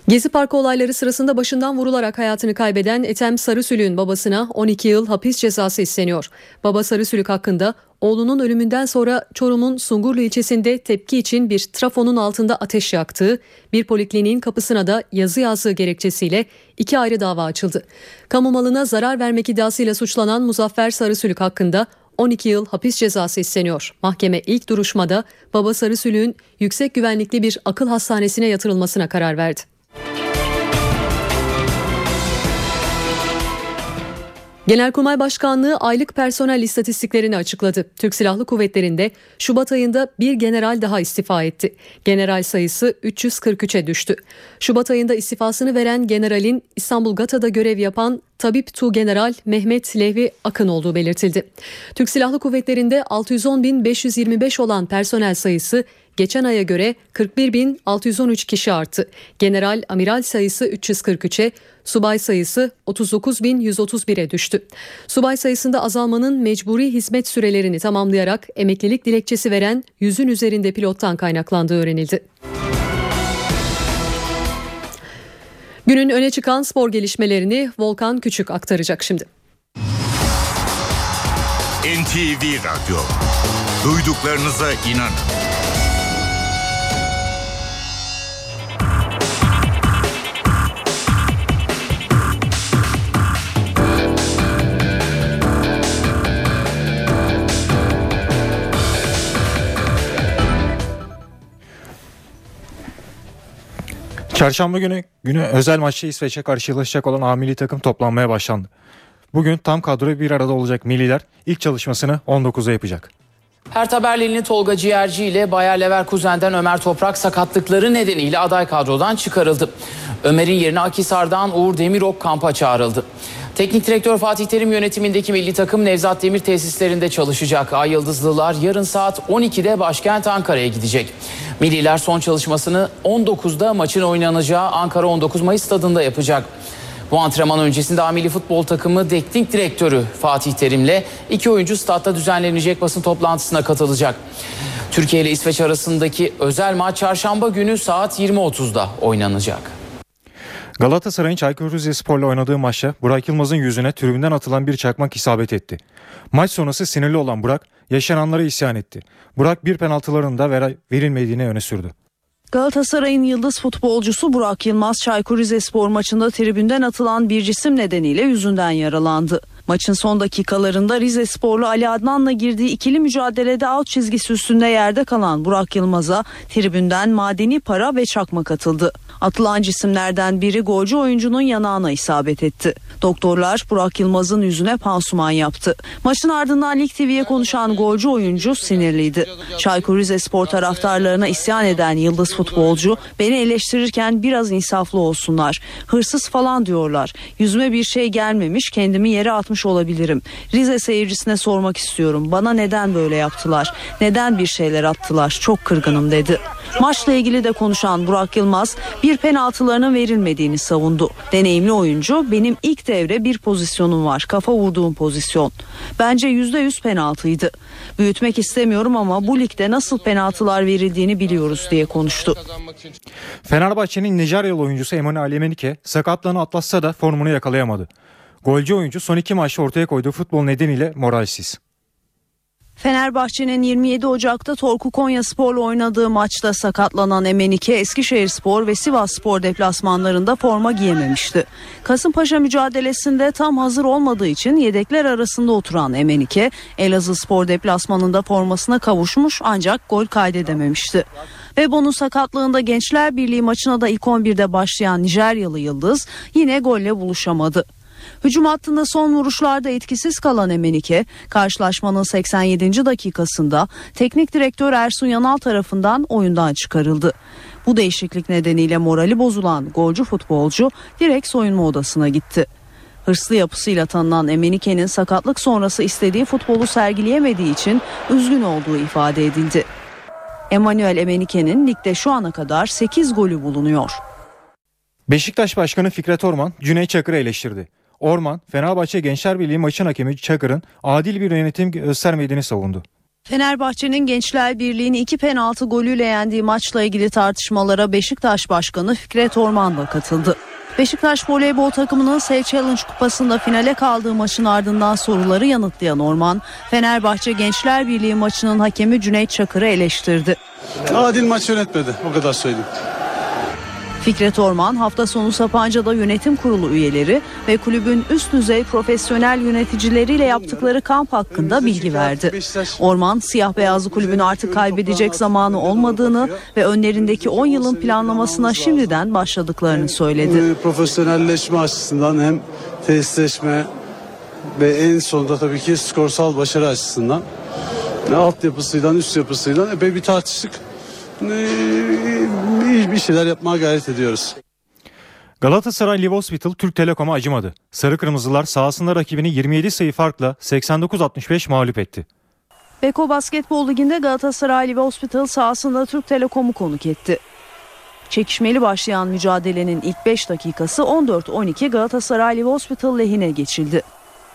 [SPEAKER 2] Gezi Parkı olayları sırasında başından vurularak hayatını kaybeden Ethem Sarısülük'ün babasına 12 yıl hapis cezası isteniyor. Baba Sarısülük hakkında oğlunun ölümünden sonra Çorum'un Sungurlu ilçesinde tepki için bir trafonun altında ateş yaktığı, bir polikliniğin kapısına da yazı yazdığı gerekçesiyle iki ayrı dava açıldı. Kamu malına zarar vermek iddiasıyla suçlanan Muzaffer Sarısülük hakkında 12 yıl hapis cezası isteniyor. Mahkeme ilk duruşmada baba Sarısülük'ün yüksek güvenlikli bir akıl hastanesine yatırılmasına karar verdi. Genelkurmay Başkanlığı aylık personel istatistiklerini açıkladı. Türk Silahlı Kuvvetleri'nde Şubat ayında bir general daha istifa etti. General sayısı 343'e düştü. Şubat ayında istifasını veren generalin İstanbul GATA'da görev yapan Tabip Tu General Mehmet Lehvi Akın olduğu belirtildi. Türk Silahlı Kuvvetleri'nde 610.525 olan personel sayısı geçen aya göre 41.613 kişi arttı. General amiral sayısı 343'e, subay sayısı 39.131'e düştü. Subay sayısında azalmanın mecburi hizmet sürelerini tamamlayarak emeklilik dilekçesi veren yüzün üzerinde pilottan kaynaklandığı öğrenildi. Günün öne çıkan spor gelişmelerini Volkan Küçük aktaracak şimdi.
[SPEAKER 15] NTV Radyo. Duyduklarınıza inanın.
[SPEAKER 16] Çarşamba günü günü özel maçta İsveç'e karşılaşacak olan A milli takım toplanmaya başlandı. Bugün tam kadro bir arada olacak milliler ilk çalışmasını 19'a yapacak.
[SPEAKER 17] Hertha Berlinli Tolga Ciğerci ile Bayer Leverkusen'den Ömer Toprak sakatlıkları nedeniyle aday kadrodan çıkarıldı. Ömer'in yerine Akisar'dan Uğur Demirok kampa çağrıldı. Teknik direktör Fatih Terim yönetimindeki milli takım Nevzat Demir tesislerinde çalışacak. Ay Yıldızlılar yarın saat 12'de başkent Ankara'ya gidecek. Milliler son çalışmasını 19'da maçın oynanacağı Ankara 19 Mayıs stadında yapacak. Bu antrenman öncesinde Amili Futbol Takımı teknik direktörü Fatih Terim'le iki oyuncu statta düzenlenecek basın toplantısına katılacak. Türkiye ile İsveç arasındaki özel maç çarşamba günü saat 20.30'da oynanacak.
[SPEAKER 16] Galatasaray'ın Çaykur Rizespor'la oynadığı maçta Burak Yılmaz'ın yüzüne tribünden atılan bir çakmak isabet etti. Maç sonrası sinirli olan Burak yaşananlara isyan etti. Burak bir penaltıların da ver- verilmediğini öne sürdü.
[SPEAKER 18] Galatasaray''ın yıldız futbolcusu Burak Yılmaz Çaykur Rizespor maçında tribünden atılan bir cisim nedeniyle yüzünden yaralandı. Maçın son dakikalarında Rize Sporlu Ali Adnan'la girdiği ikili mücadelede alt çizgisi üstünde yerde kalan Burak Yılmaz'a tribünden madeni para ve çakmak atıldı. Atılan cisimlerden biri golcü oyuncunun yanağına isabet etti. Doktorlar Burak Yılmaz'ın yüzüne pansuman yaptı. Maçın ardından Lig TV'ye konuşan golcü oyuncu sinirliydi. Çaykur Rizespor taraftarlarına isyan eden yıldız futbolcu beni eleştirirken biraz insaflı olsunlar. Hırsız falan diyorlar. Yüzüme bir şey gelmemiş kendimi yere atmış olabilirim. Rize seyircisine sormak istiyorum. Bana neden böyle yaptılar? Neden bir şeyler attılar? Çok kırgınım dedi. Maçla ilgili de konuşan Burak Yılmaz bir penaltılarının verilmediğini savundu. Deneyimli oyuncu benim ilk devre bir pozisyonum var. Kafa vurduğum pozisyon. Bence %100 penaltıydı. Büyütmek istemiyorum ama bu ligde nasıl penaltılar verildiğini biliyoruz diye konuştu.
[SPEAKER 16] Fenerbahçe'nin Nijeryalı oyuncusu Emmanuel Alemenike sakatlığını atlatsa da formunu yakalayamadı. Golcü oyuncu son iki maçta ortaya koyduğu futbol nedeniyle moralsiz.
[SPEAKER 18] Fenerbahçe'nin 27 Ocak'ta Torku Konya Spor'la oynadığı maçta sakatlanan Emenike Eskişehir Spor ve Sivas Spor deplasmanlarında forma giyememişti. Kasımpaşa mücadelesinde tam hazır olmadığı için yedekler arasında oturan Emenike Elazığ Spor deplasmanında formasına kavuşmuş ancak gol kaydedememişti. Bebo'nun sakatlığında Gençler Birliği maçına da ilk 11'de başlayan Nijeryalı Yıldız yine golle buluşamadı. Hücum hattında son vuruşlarda etkisiz kalan Emenike, karşılaşmanın 87. dakikasında teknik direktör Ersun Yanal tarafından oyundan çıkarıldı. Bu değişiklik nedeniyle morali bozulan golcü futbolcu direkt soyunma odasına gitti. Hırslı yapısıyla tanınan Emenike'nin sakatlık sonrası istediği futbolu sergileyemediği için üzgün olduğu ifade edildi. Emmanuel Emenike'nin ligde şu ana kadar 8 golü bulunuyor.
[SPEAKER 16] Beşiktaş Başkanı Fikret Orman Cüneyt Çakır'ı eleştirdi. Orman, Fenerbahçe Gençler Birliği maçın hakemi Çakır'ın adil bir yönetim göstermediğini savundu.
[SPEAKER 18] Fenerbahçe'nin Gençler Birliği'ni iki penaltı golüyle yendiği maçla ilgili tartışmalara Beşiktaş Başkanı Fikret Orman da katıldı. Beşiktaş voleybol takımının Save Challenge kupasında finale kaldığı maçın ardından soruları yanıtlayan Orman, Fenerbahçe Gençler Birliği maçının hakemi Cüneyt Çakır'ı eleştirdi.
[SPEAKER 19] Adil maç yönetmedi o kadar söyleyeyim.
[SPEAKER 18] Fikret Orman hafta sonu Sapanca'da yönetim kurulu üyeleri ve kulübün üst düzey profesyonel yöneticileriyle yaptıkları kamp hakkında bilgi verdi. Orman siyah beyazlı kulübün artık kaybedecek zamanı olmadığını ve önlerindeki 10 yılın planlamasına şimdiden başladıklarını söyledi.
[SPEAKER 19] Profesyonelleşme açısından hem tesisleşme ve en sonunda tabii ki skorsal başarı açısından ne altyapısıyla üst yapısıyla epey bir tartıştık. Bir şeyler yapmaya gayret ediyoruz.
[SPEAKER 16] Galatasaray Live Hospital Türk Telekom'a acımadı. Sarı Kırmızılar sahasında rakibini 27 sayı farkla 89-65 mağlup etti.
[SPEAKER 18] Beko Basketbol Ligi'nde Galatasaray Live Hospital sahasında Türk Telekom'u konuk etti. Çekişmeli başlayan mücadelenin ilk 5 dakikası 14-12 Galatasaray Live Hospital lehine geçildi.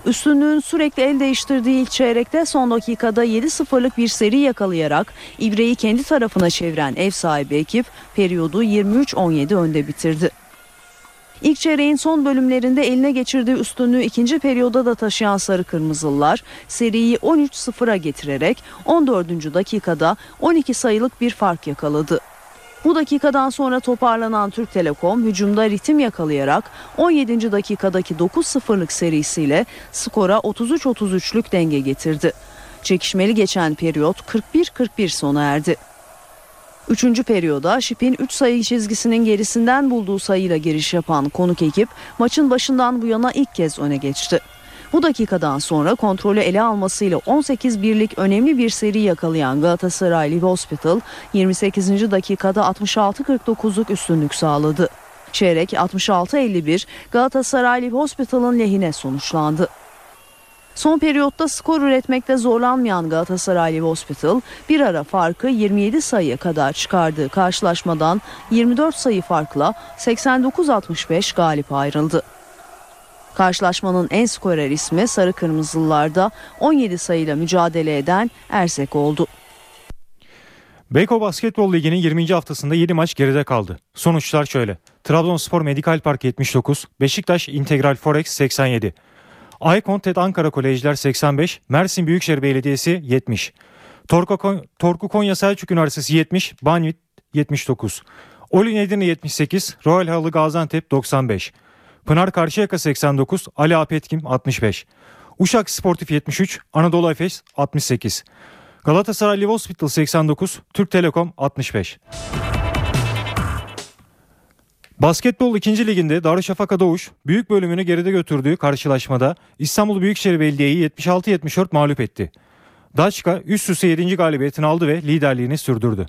[SPEAKER 18] Üstünlüğün sürekli el değiştirdiği ilk çeyrekte son dakikada 7-0'lık bir seri yakalayarak İbre'yi kendi tarafına çeviren ev sahibi ekip periyodu 23-17 önde bitirdi. İlk çeyreğin son bölümlerinde eline geçirdiği üstünlüğü ikinci periyoda da taşıyan Sarı Kırmızılılar seriyi 13-0'a getirerek 14. dakikada 12 sayılık bir fark yakaladı. Bu dakikadan sonra toparlanan Türk Telekom hücumda ritim yakalayarak 17. dakikadaki 9-0'lık serisiyle skora 33-33'lük denge getirdi. Çekişmeli geçen periyot 41-41 sona erdi. Üçüncü periyoda Şip'in 3 sayı çizgisinin gerisinden bulduğu sayıyla giriş yapan konuk ekip maçın başından bu yana ilk kez öne geçti. Bu dakikadan sonra kontrolü ele almasıyla 18 birlik önemli bir seri yakalayan Galatasaray Live Hospital 28. dakikada 66-49'luk üstünlük sağladı. Çeyrek 66-51 Galatasaray Live Hospital'ın lehine sonuçlandı. Son periyotta skor üretmekte zorlanmayan Galatasaray Live Hospital bir ara farkı 27 sayıya kadar çıkardığı karşılaşmadan 24 sayı farkla 89-65 galip ayrıldı. Karşılaşmanın en skorer ismi Sarı Kırmızılılarda 17 sayıyla mücadele eden Ersek oldu.
[SPEAKER 16] Beko Basketbol Ligi'nin 20. haftasında 7 maç geride kaldı. Sonuçlar şöyle. Trabzonspor Medikal Park 79, Beşiktaş İntegral Forex 87, Aykon TED Ankara Kolejler 85, Mersin Büyükşehir Belediyesi 70, Torku, Torku Konya Selçuk Üniversitesi 70, Banvit 79, Olin Edirne 78, Royal Halı Gaziantep 95, Pınar Karşıyaka 89, Ali Apetkim 65, Uşak Sportif 73, Anadolu Efes 68, Galatasaray Live Hospital 89, Türk Telekom 65. Basketbol 2. liginde Darüşşafaka Doğuş büyük bölümünü geride götürdüğü karşılaşmada İstanbul Büyükşehir Belediye'yi 76-74 mağlup etti. Daçka üst üste 7. galibiyetini aldı ve liderliğini sürdürdü.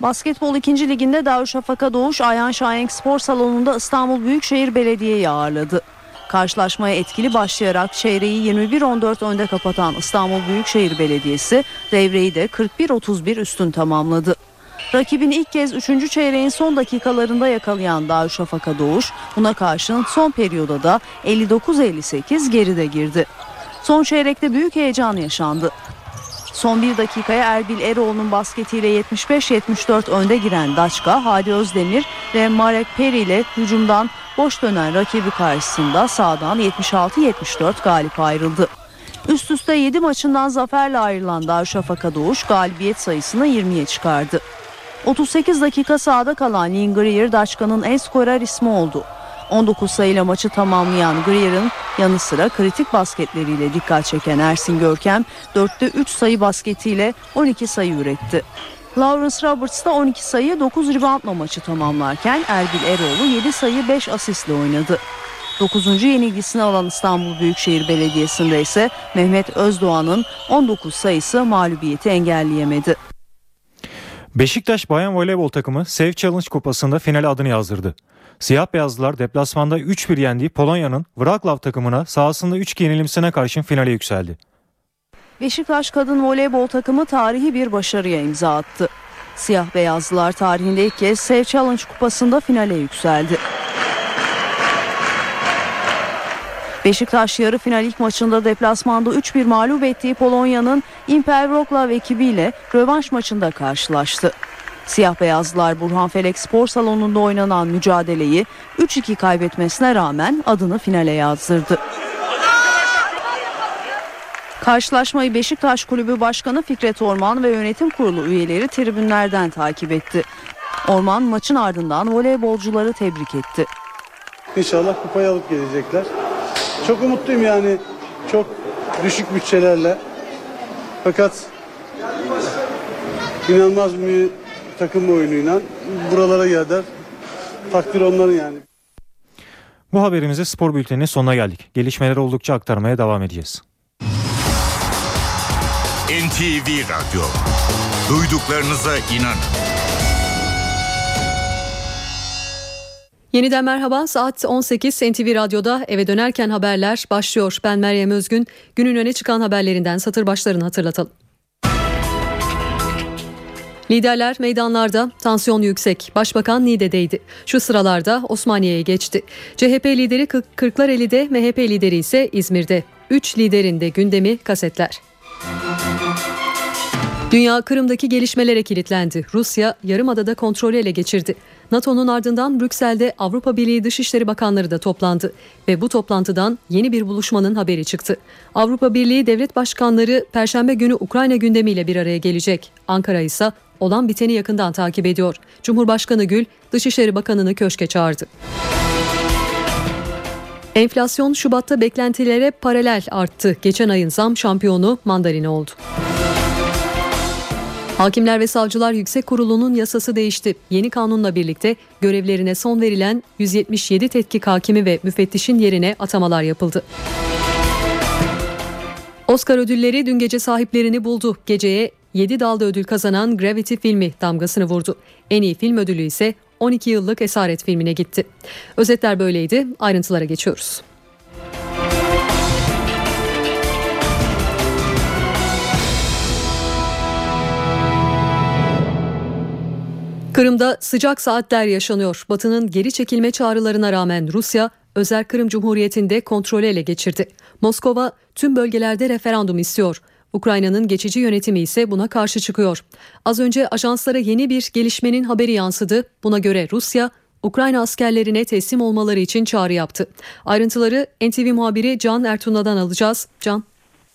[SPEAKER 18] Basketbol 2. liginde Darüşşafaka Doğuş Ayhan Şahenk Spor Salonu'nda İstanbul Büyükşehir Belediye'yi ağırladı. Karşılaşmaya etkili başlayarak çeyreği 21-14 önde kapatan İstanbul Büyükşehir Belediyesi devreyi de 41-31 üstün tamamladı. Rakibini ilk kez 3. çeyreğin son dakikalarında yakalayan Darüşşafaka Doğuş buna karşın son periyoda da 59-58 geride girdi. Son çeyrekte büyük heyecan yaşandı. Son bir dakikaya Erbil Eroğlu'nun basketiyle 75-74 önde giren Daçka, Hadi Özdemir ve Marek Peri ile hücumdan boş dönen rakibi karşısında sağdan 76-74 galip ayrıldı. Üst üste 7 maçından zaferle ayrılan Darüşşafaka Doğuş galibiyet sayısını 20'ye çıkardı. 38 dakika sahada kalan Lin Greer Daçka'nın en skorer ismi oldu. 19 sayıyla maçı tamamlayan Greer'ın yanı sıra kritik basketleriyle dikkat çeken Ersin Görkem 4'te 3 sayı basketiyle 12 sayı üretti. Lawrence Roberts da 12 sayı 9 reboundla maçı tamamlarken Erbil Eroğlu 7 sayı 5 asistle oynadı. 9. yenilgisini alan İstanbul Büyükşehir Belediyesi'nde ise Mehmet Özdoğan'ın 19 sayısı mağlubiyeti engelleyemedi.
[SPEAKER 16] Beşiktaş Bayan Voleybol takımı Save Challenge Kupası'nda finale adını yazdırdı. Siyah beyazlılar deplasmanda 3-1 yendiği Polonya'nın Wrocław takımına sahasında 3 yenilmesine karşın finale yükseldi.
[SPEAKER 18] Beşiktaş kadın voleybol takımı tarihi bir başarıya imza attı. Siyah beyazlılar tarihinde ilk kez Save Challenge kupasında finale yükseldi. Beşiktaş yarı final ilk maçında deplasmanda 3-1 mağlup ettiği Polonya'nın Imper Wrocław ekibiyle rövanş maçında karşılaştı. Siyah beyazlılar Burhan Felek Spor Salonu'nda oynanan mücadeleyi 3-2 kaybetmesine rağmen adını finale yazdırdı. Karşılaşmayı Beşiktaş Kulübü Başkanı Fikret Orman ve yönetim kurulu üyeleri tribünlerden takip etti. Orman maçın ardından voleybolcuları tebrik etti.
[SPEAKER 19] İnşallah kupayı alıp gelecekler. Çok umutluyum yani çok düşük bütçelerle. Fakat inanılmaz bir takım oyunuyla buralara geldiler. Takdir onların yani.
[SPEAKER 16] Bu haberimizde spor bülteninin sonuna geldik. Gelişmeleri oldukça aktarmaya devam edeceğiz.
[SPEAKER 15] NTV Radyo. Duyduklarınıza inanın.
[SPEAKER 2] Yeniden merhaba saat 18 NTV Radyo'da eve dönerken haberler başlıyor. Ben Meryem Özgün. Günün öne çıkan haberlerinden satır başlarını hatırlatalım. Liderler meydanlarda, tansiyon yüksek. Başbakan Niğde'deydi. Şu sıralarda Osmaniye'ye geçti. CHP lideri Kırklareli'de, MHP lideri ise İzmir'de. Üç liderin de gündemi kasetler. Dünya Kırım'daki gelişmelere kilitlendi. Rusya yarımadada kontrolü ele geçirdi. NATO'nun ardından Brüksel'de Avrupa Birliği Dışişleri Bakanları da toplandı ve bu toplantıdan yeni bir buluşmanın haberi çıktı. Avrupa Birliği devlet başkanları perşembe günü Ukrayna gündemiyle bir araya gelecek. Ankara ise olan biteni yakından takip ediyor. Cumhurbaşkanı Gül Dışişleri Bakanı'nı köşke çağırdı. Enflasyon Şubat'ta beklentilere paralel arttı. Geçen ayın zam şampiyonu mandalina oldu. Hakimler ve Savcılar Yüksek Kurulu'nun yasası değişti. Yeni kanunla birlikte görevlerine son verilen 177 tetkik hakimi ve müfettişin yerine atamalar yapıldı. Oscar ödülleri dün gece sahiplerini buldu. Geceye 7 dalda ödül kazanan Gravity filmi damgasını vurdu. En iyi film ödülü ise 12 yıllık Esaret filmine gitti. Özetler böyleydi. Ayrıntılara geçiyoruz. Kırım'da sıcak saatler yaşanıyor. Batı'nın geri çekilme çağrılarına rağmen Rusya Özel Kırım Cumhuriyeti'nde kontrolü ele geçirdi. Moskova tüm bölgelerde referandum istiyor. Ukrayna'nın geçici yönetimi ise buna karşı çıkıyor. Az önce ajanslara yeni bir gelişmenin haberi yansıdı. Buna göre Rusya Ukrayna askerlerine teslim olmaları için çağrı yaptı. Ayrıntıları NTV muhabiri Can Ertuna'dan alacağız. Can.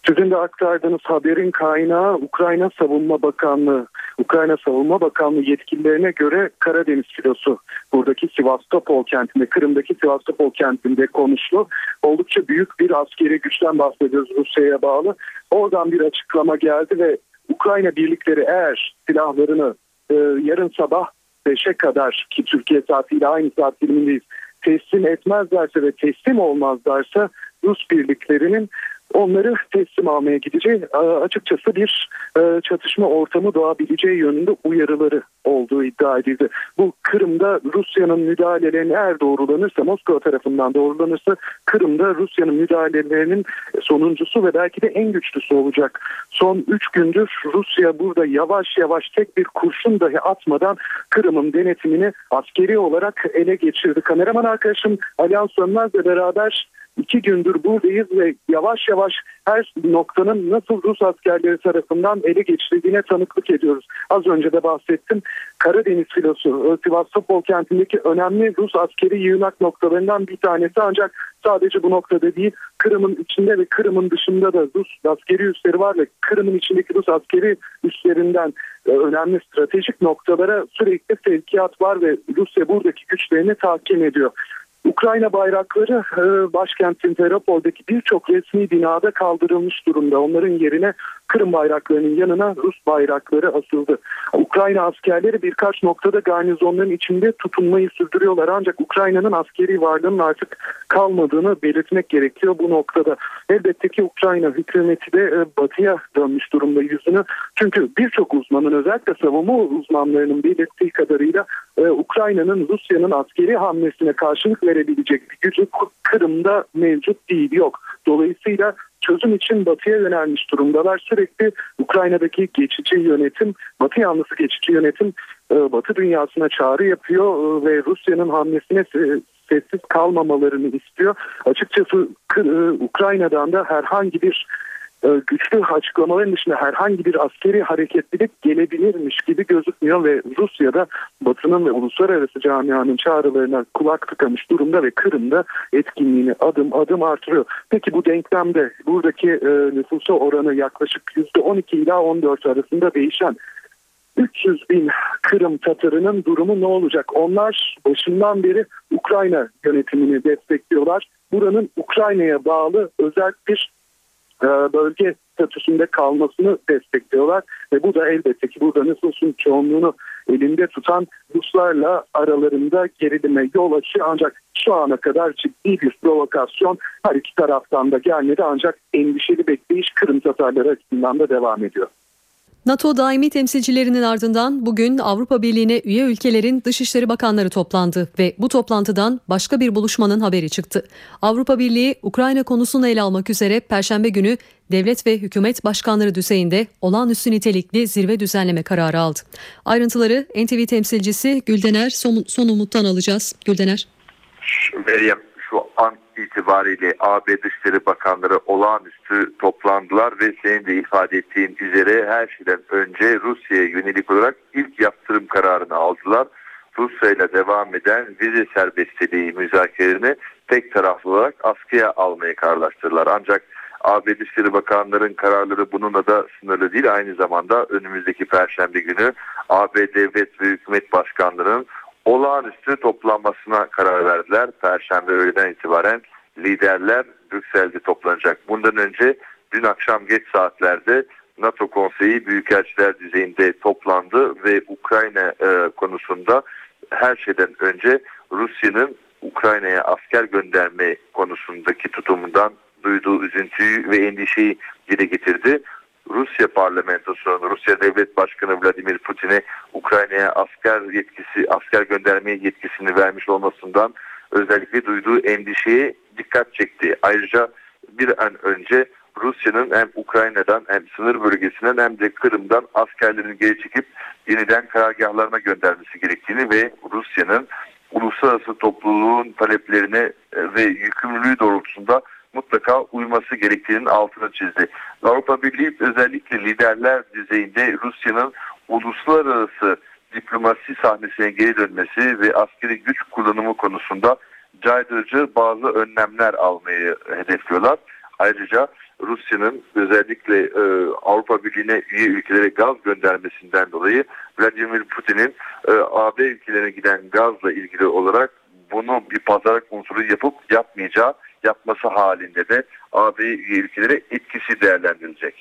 [SPEAKER 5] Sizin de aktardığınız haberin kaynağı Ukrayna Savunma Bakanlığı. Ukrayna Savunma Bakanlığı yetkililerine göre Karadeniz filosu buradaki Sivastopol kentinde, Kırım'daki Sivastopol kentinde konuştu. Oldukça büyük bir askeri güçten bahsediyoruz Rusya'ya bağlı. Oradan bir açıklama geldi ve Ukrayna birlikleri eğer silahlarını e, yarın sabah 5'e kadar ki Türkiye saatiyle aynı saat dilimindeyiz teslim etmezlerse ve teslim olmazlarsa Rus birliklerinin onları teslim almaya gideceği açıkçası bir e, çatışma ortamı doğabileceği yönünde uyarıları olduğu iddia edildi. Bu Kırım'da Rusya'nın müdahalelerine eğer doğrulanırsa Moskova tarafından doğrulanırsa Kırım'da Rusya'nın müdahalelerinin sonuncusu ve belki de en güçlüsü olacak. Son 3 gündür Rusya burada yavaş yavaş tek bir kurşun dahi atmadan Kırım'ın denetimini askeri olarak ele geçirdi. Kameraman arkadaşım Alihan Sönmez'le beraber iki gündür buradayız ve yavaş yavaş her noktanın nasıl Rus askerleri tarafından ele geçirildiğine tanıklık ediyoruz. Az önce de bahsettim. Karadeniz filosu Sivastopol kentindeki önemli Rus askeri yığınak noktalarından bir tanesi ancak sadece bu noktada değil Kırım'ın içinde ve Kırım'ın dışında da Rus askeri üsleri var ve Kırım'ın içindeki Rus askeri üslerinden e, önemli stratejik noktalara sürekli sevkiyat var ve Rusya buradaki güçlerini tahkim ediyor. Ukrayna bayrakları e, başkent Simferopol'daki birçok resmi binada kaldırılmış durumda. Onların yerine Kırım bayraklarının yanına Rus bayrakları asıldı. Ukrayna askerleri birkaç noktada garnizonların içinde tutunmayı sürdürüyorlar. Ancak Ukrayna'nın askeri varlığının artık kalmadığını belirtmek gerekiyor bu noktada. Elbette ki Ukrayna hükümeti de e, batıya dönmüş durumda yüzünü. Çünkü birçok uzmanın özellikle savunma uzmanlarının belirttiği kadarıyla e, Ukrayna'nın Rusya'nın askeri hamlesine karşılık verebilecek bir gücü Kırım'da mevcut değil yok. Dolayısıyla çözüm için batıya yönelmiş durumdalar. Sürekli Ukrayna'daki geçici yönetim, batı yanlısı geçici yönetim e, batı dünyasına çağrı yapıyor e, ve Rusya'nın hamlesine sessiz kalmamalarını istiyor. Açıkçası Ukrayna'dan da herhangi bir e, güçlü açıklamaların dışında herhangi bir askeri hareketlilik gelebilirmiş gibi gözükmüyor ve Rusya'da Batı'nın ve uluslararası camianın çağrılarına kulak tıkamış durumda ve Kırım'da etkinliğini adım adım artırıyor. Peki bu denklemde buradaki e, nüfusa oranı yaklaşık %12 ila 14 arasında değişen 300 bin Kırım Tatarının durumu ne olacak? Onlar başından beri Ukrayna yönetimini destekliyorlar. Buranın Ukrayna'ya bağlı özel bir e, bölge statüsünde kalmasını destekliyorlar. Ve bu da elbette ki burada nüfusun çoğunluğunu elinde tutan Ruslarla aralarında gerilime yol açıyor ancak şu ana kadar ciddi bir provokasyon her iki taraftan da gelmedi. Ancak endişeli bekleyiş Kırım Tatarları açısından da devam ediyor.
[SPEAKER 2] NATO daimi temsilcilerinin ardından bugün Avrupa Birliği'ne üye ülkelerin Dışişleri Bakanları toplandı ve bu toplantıdan başka bir buluşmanın haberi çıktı. Avrupa Birliği Ukrayna konusunu ele almak üzere Perşembe günü devlet ve hükümet başkanları düzeyinde olağanüstü nitelikli zirve düzenleme kararı aldı. Ayrıntıları NTV temsilcisi Güldener Son, Son Umut'tan alacağız. Güldener.
[SPEAKER 20] Meryem şu an itibariyle AB Dışişleri Bakanları olağanüstü toplandılar ve senin de ifade ettiğin üzere her şeyden önce Rusya'ya yönelik olarak ilk yaptırım kararını aldılar. Rusya ile devam eden vize serbestliği müzakerelerini tek taraflı olarak askıya almayı kararlaştırdılar. Ancak AB Dışişleri Bakanların kararları bununla da sınırlı değil. Aynı zamanda önümüzdeki Perşembe günü AB Devlet ve Hükümet Başkanlarının olağanüstü toplanmasına karar verdiler. Perşembe öğleden itibaren liderler Brüksel'de toplanacak. Bundan önce dün akşam geç saatlerde NATO konseyi büyükelçiler düzeyinde toplandı ve Ukrayna e, konusunda her şeyden önce Rusya'nın Ukrayna'ya asker gönderme konusundaki tutumundan duyduğu üzüntüyü ve endişeyi dile getirdi. Rusya parlamentosunun Rusya Devlet Başkanı Vladimir Putin'e Ukrayna'ya asker yetkisi, asker göndermeye yetkisini vermiş olmasından özellikle duyduğu endişeye dikkat çekti. Ayrıca bir an önce Rusya'nın hem Ukrayna'dan hem sınır bölgesinden hem de Kırım'dan askerlerini geri çekip yeniden karargahlarına göndermesi gerektiğini ve Rusya'nın uluslararası topluluğun taleplerine e, ve yükümlülüğü doğrultusunda mutlaka uyması gerektiğinin altını çizdi. Avrupa Birliği özellikle liderler düzeyinde Rusya'nın uluslararası diplomasi sahnesine geri dönmesi ve askeri güç kullanımı konusunda caydırıcı bazı önlemler almayı hedefliyorlar. Ayrıca Rusya'nın özellikle e, Avrupa Birliği'ne üye ülkelere gaz göndermesinden dolayı Vladimir Putin'in e, AB ülkelerine giden gazla ilgili olarak bunu bir pazarlık unsuru yapıp yapmayacağı yapması halinde de AB üye ülkelere etkisi değerlendirilecek.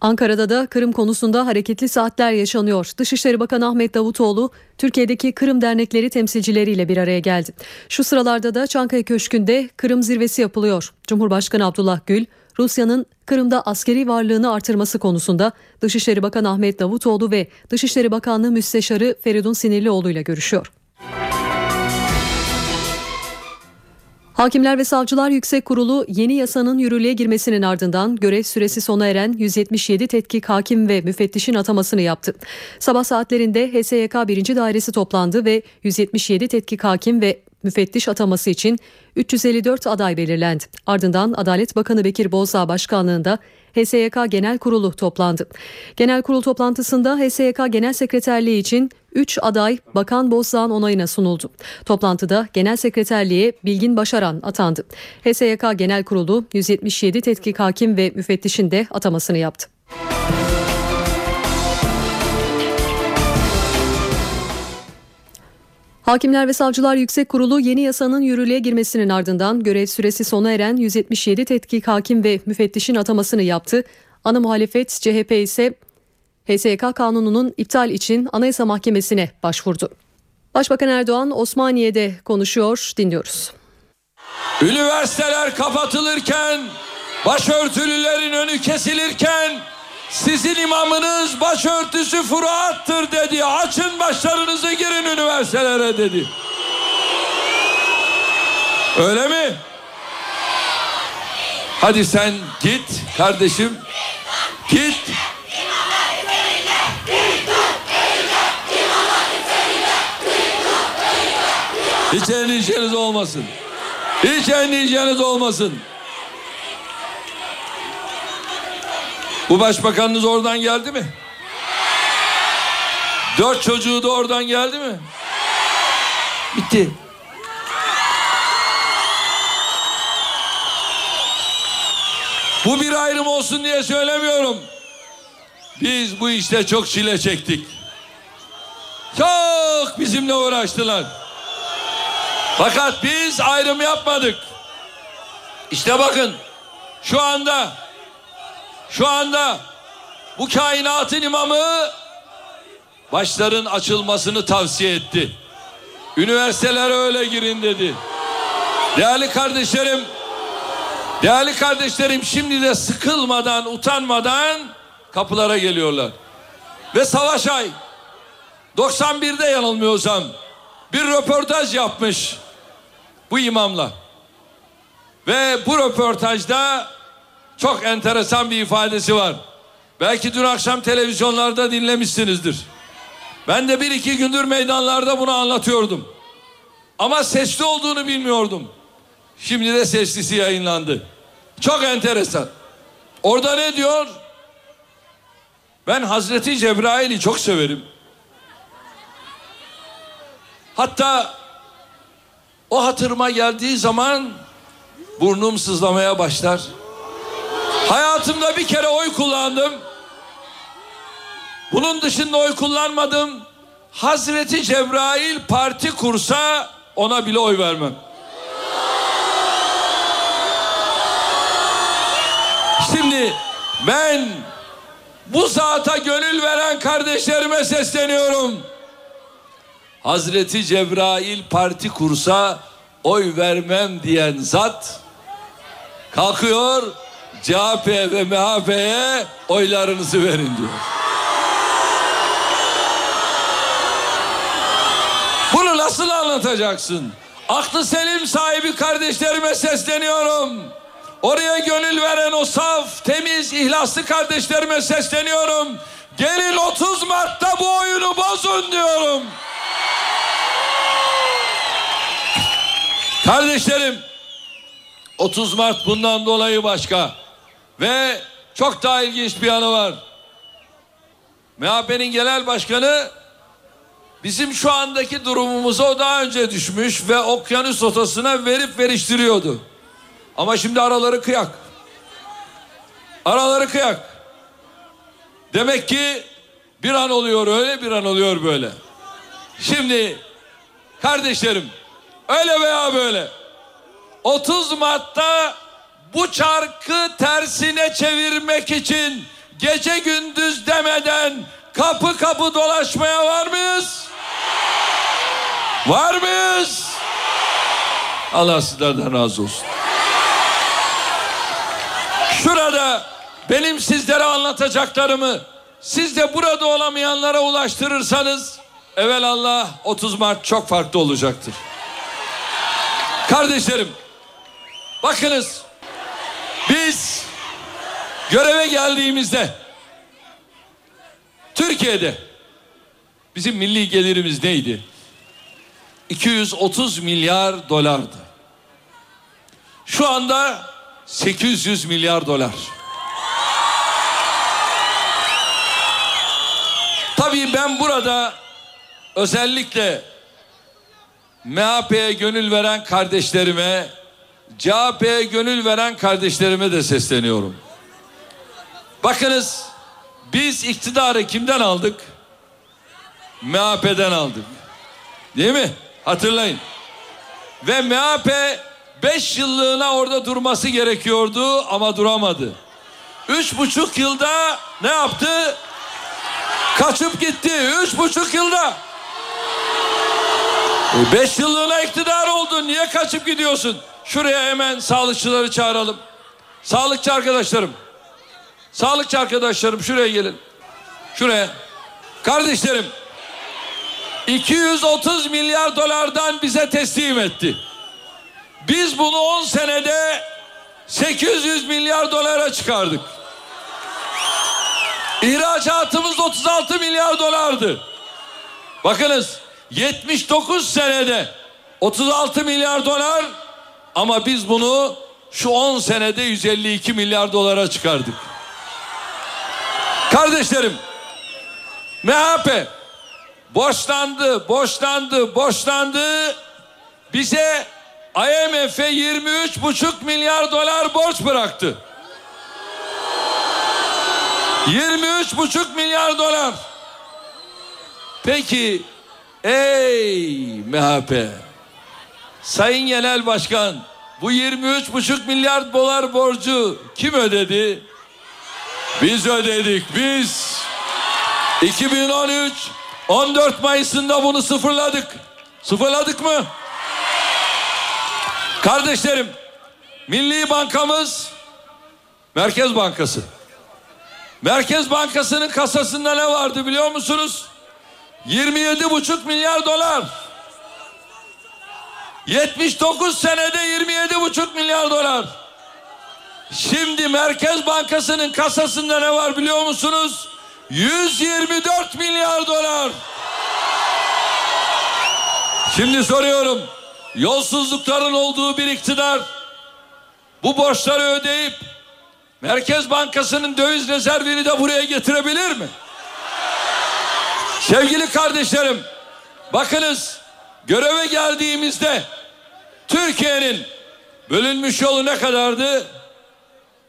[SPEAKER 2] Ankara'da da Kırım konusunda hareketli saatler yaşanıyor. Dışişleri Bakanı Ahmet Davutoğlu Türkiye'deki Kırım dernekleri temsilcileriyle bir araya geldi. Şu sıralarda da Çankaya Köşkü'nde Kırım zirvesi yapılıyor. Cumhurbaşkanı Abdullah Gül, Rusya'nın Kırım'da askeri varlığını artırması konusunda Dışişleri Bakanı Ahmet Davutoğlu ve Dışişleri Bakanlığı Müsteşarı Feridun Sinirlioğlu ile görüşüyor. Hakimler ve Savcılar Yüksek Kurulu yeni yasanın yürürlüğe girmesinin ardından görev süresi sona eren 177 tetkik hakim ve müfettişin atamasını yaptı. Sabah saatlerinde HSYK 1. Dairesi toplandı ve 177 tetkik hakim ve müfettiş ataması için 354 aday belirlendi. Ardından Adalet Bakanı Bekir Bozdağ başkanlığında HSYK Genel Kurulu toplandı. Genel Kurul toplantısında HSYK Genel Sekreterliği için 3 aday Bakan Bozdağ'ın onayına sunuldu. Toplantıda Genel Sekreterliğe Bilgin Başaran atandı. HSYK Genel Kurulu 177 tetkik hakim ve müfettişin de atamasını yaptı. Hakimler ve Savcılar Yüksek Kurulu yeni yasanın yürürlüğe girmesinin ardından görev süresi sona eren 177 tetkik hakim ve müfettişin atamasını yaptı. Ana muhalefet CHP ise HSYK kanununun iptal için Anayasa Mahkemesi'ne başvurdu. Başbakan Erdoğan Osmaniye'de konuşuyor, dinliyoruz.
[SPEAKER 3] Üniversiteler kapatılırken, başörtülülerin önü kesilirken sizin imamınız başörtüsü furuattır dedi. Açın başlarınızı girin üniversitelere dedi. Öyle mi? Hadi sen git kardeşim. Git. Hiç endişeniz olmasın. Hiç endişeniz olmasın. Bu başbakanınız oradan geldi mi? Dört çocuğu da oradan geldi mi? Bitti. Bu bir ayrım olsun diye söylemiyorum. Biz bu işte çok çile çektik. Çok bizimle uğraştılar. Fakat biz ayrım yapmadık. İşte bakın şu anda şu anda bu kainatın imamı başların açılmasını tavsiye etti. Üniversitelere öyle girin dedi. Değerli kardeşlerim, değerli kardeşlerim şimdi de sıkılmadan, utanmadan kapılara geliyorlar. Ve Savaş Ay 91'de yanılmıyorsam bir röportaj yapmış bu imamla. Ve bu röportajda çok enteresan bir ifadesi var. Belki dün akşam televizyonlarda dinlemişsinizdir. Ben de bir iki gündür meydanlarda bunu anlatıyordum. Ama sesli olduğunu bilmiyordum. Şimdi de seslisi yayınlandı. Çok enteresan. Orada ne diyor? Ben Hazreti Cebrail'i çok severim. Hatta o hatırıma geldiği zaman burnum sızlamaya başlar. Hayatımda bir kere oy kullandım. Bunun dışında oy kullanmadım. Hazreti Cebrail parti kursa ona bile oy vermem. Şimdi ben Bu saata gönül veren kardeşlerime sesleniyorum. Hazreti Cebrail parti kursa oy vermem diyen zat kalkıyor CHP ve MHP'ye oylarınızı verin diyor. Bunu nasıl anlatacaksın? Aklı selim sahibi kardeşlerime sesleniyorum. Oraya gönül veren o saf, temiz, ihlaslı kardeşlerime sesleniyorum. Gelin 30 Mart'ta bu oyunu bozun diyorum. Kardeşlerim 30 Mart bundan dolayı başka ve çok daha ilginç bir yanı var. MHP'nin genel başkanı bizim şu andaki durumumuza o daha önce düşmüş ve okyanus ortasına verip veriştiriyordu. Ama şimdi araları kıyak. Araları kıyak. Demek ki bir an oluyor öyle bir an oluyor böyle. Şimdi kardeşlerim öyle veya böyle 30 Mart'ta bu çarkı tersine çevirmek için gece gündüz demeden kapı kapı dolaşmaya var mıyız? Var mıyız? Allah sizlerden razı olsun. Şurada benim sizlere anlatacaklarımı siz de burada olamayanlara ulaştırırsanız evelallah 30 Mart çok farklı olacaktır. Kardeşlerim bakınız biz göreve geldiğimizde Türkiye'de bizim milli gelirimiz neydi? 230 milyar dolardı. Şu anda 800 milyar dolar. Tabii ben burada özellikle MHP'ye gönül veren kardeşlerime, CHP'ye gönül veren kardeşlerime de sesleniyorum. Bakınız biz iktidarı kimden aldık? MHP'den aldık. Değil mi? Hatırlayın. Ve MHP 5 yıllığına orada durması gerekiyordu ama duramadı. Üç buçuk yılda ne yaptı? Kaçıp gitti. Üç buçuk yılda. E beş yıllığına iktidar oldun. Niye kaçıp gidiyorsun? Şuraya hemen sağlıkçıları çağıralım. Sağlıkçı arkadaşlarım. Sağlıkçı arkadaşlarım şuraya gelin. Şuraya. Kardeşlerim 230 milyar dolardan bize teslim etti. Biz bunu 10 senede 800 milyar dolara çıkardık. İhracatımız 36 milyar dolardı. Bakınız 79 senede 36 milyar dolar ama biz bunu şu 10 senede 152 milyar dolara çıkardık. Kardeşlerim MHP borçlandı, borçlandı, borçlandı. Bize IMF'e 23,5 milyar dolar borç bıraktı. 23,5 milyar dolar. Peki ey MHP Sayın Genel Başkan bu 23,5 milyar dolar borcu kim ödedi? Biz ödedik biz. 2013 14 Mayıs'ında bunu sıfırladık. Sıfırladık mı? Kardeşlerim Milli Bankamız Merkez Bankası. Merkez Bankası'nın kasasında ne vardı biliyor musunuz? 27,5 milyar dolar. 79 senede 27,5 milyar dolar. Şimdi Merkez Bankası'nın kasasında ne var biliyor musunuz? 124 milyar dolar. Şimdi soruyorum. Yolsuzlukların olduğu bir iktidar bu borçları ödeyip Merkez Bankası'nın döviz rezervini de buraya getirebilir mi? Sevgili kardeşlerim, bakınız göreve geldiğimizde Türkiye'nin bölünmüş yolu ne kadardı?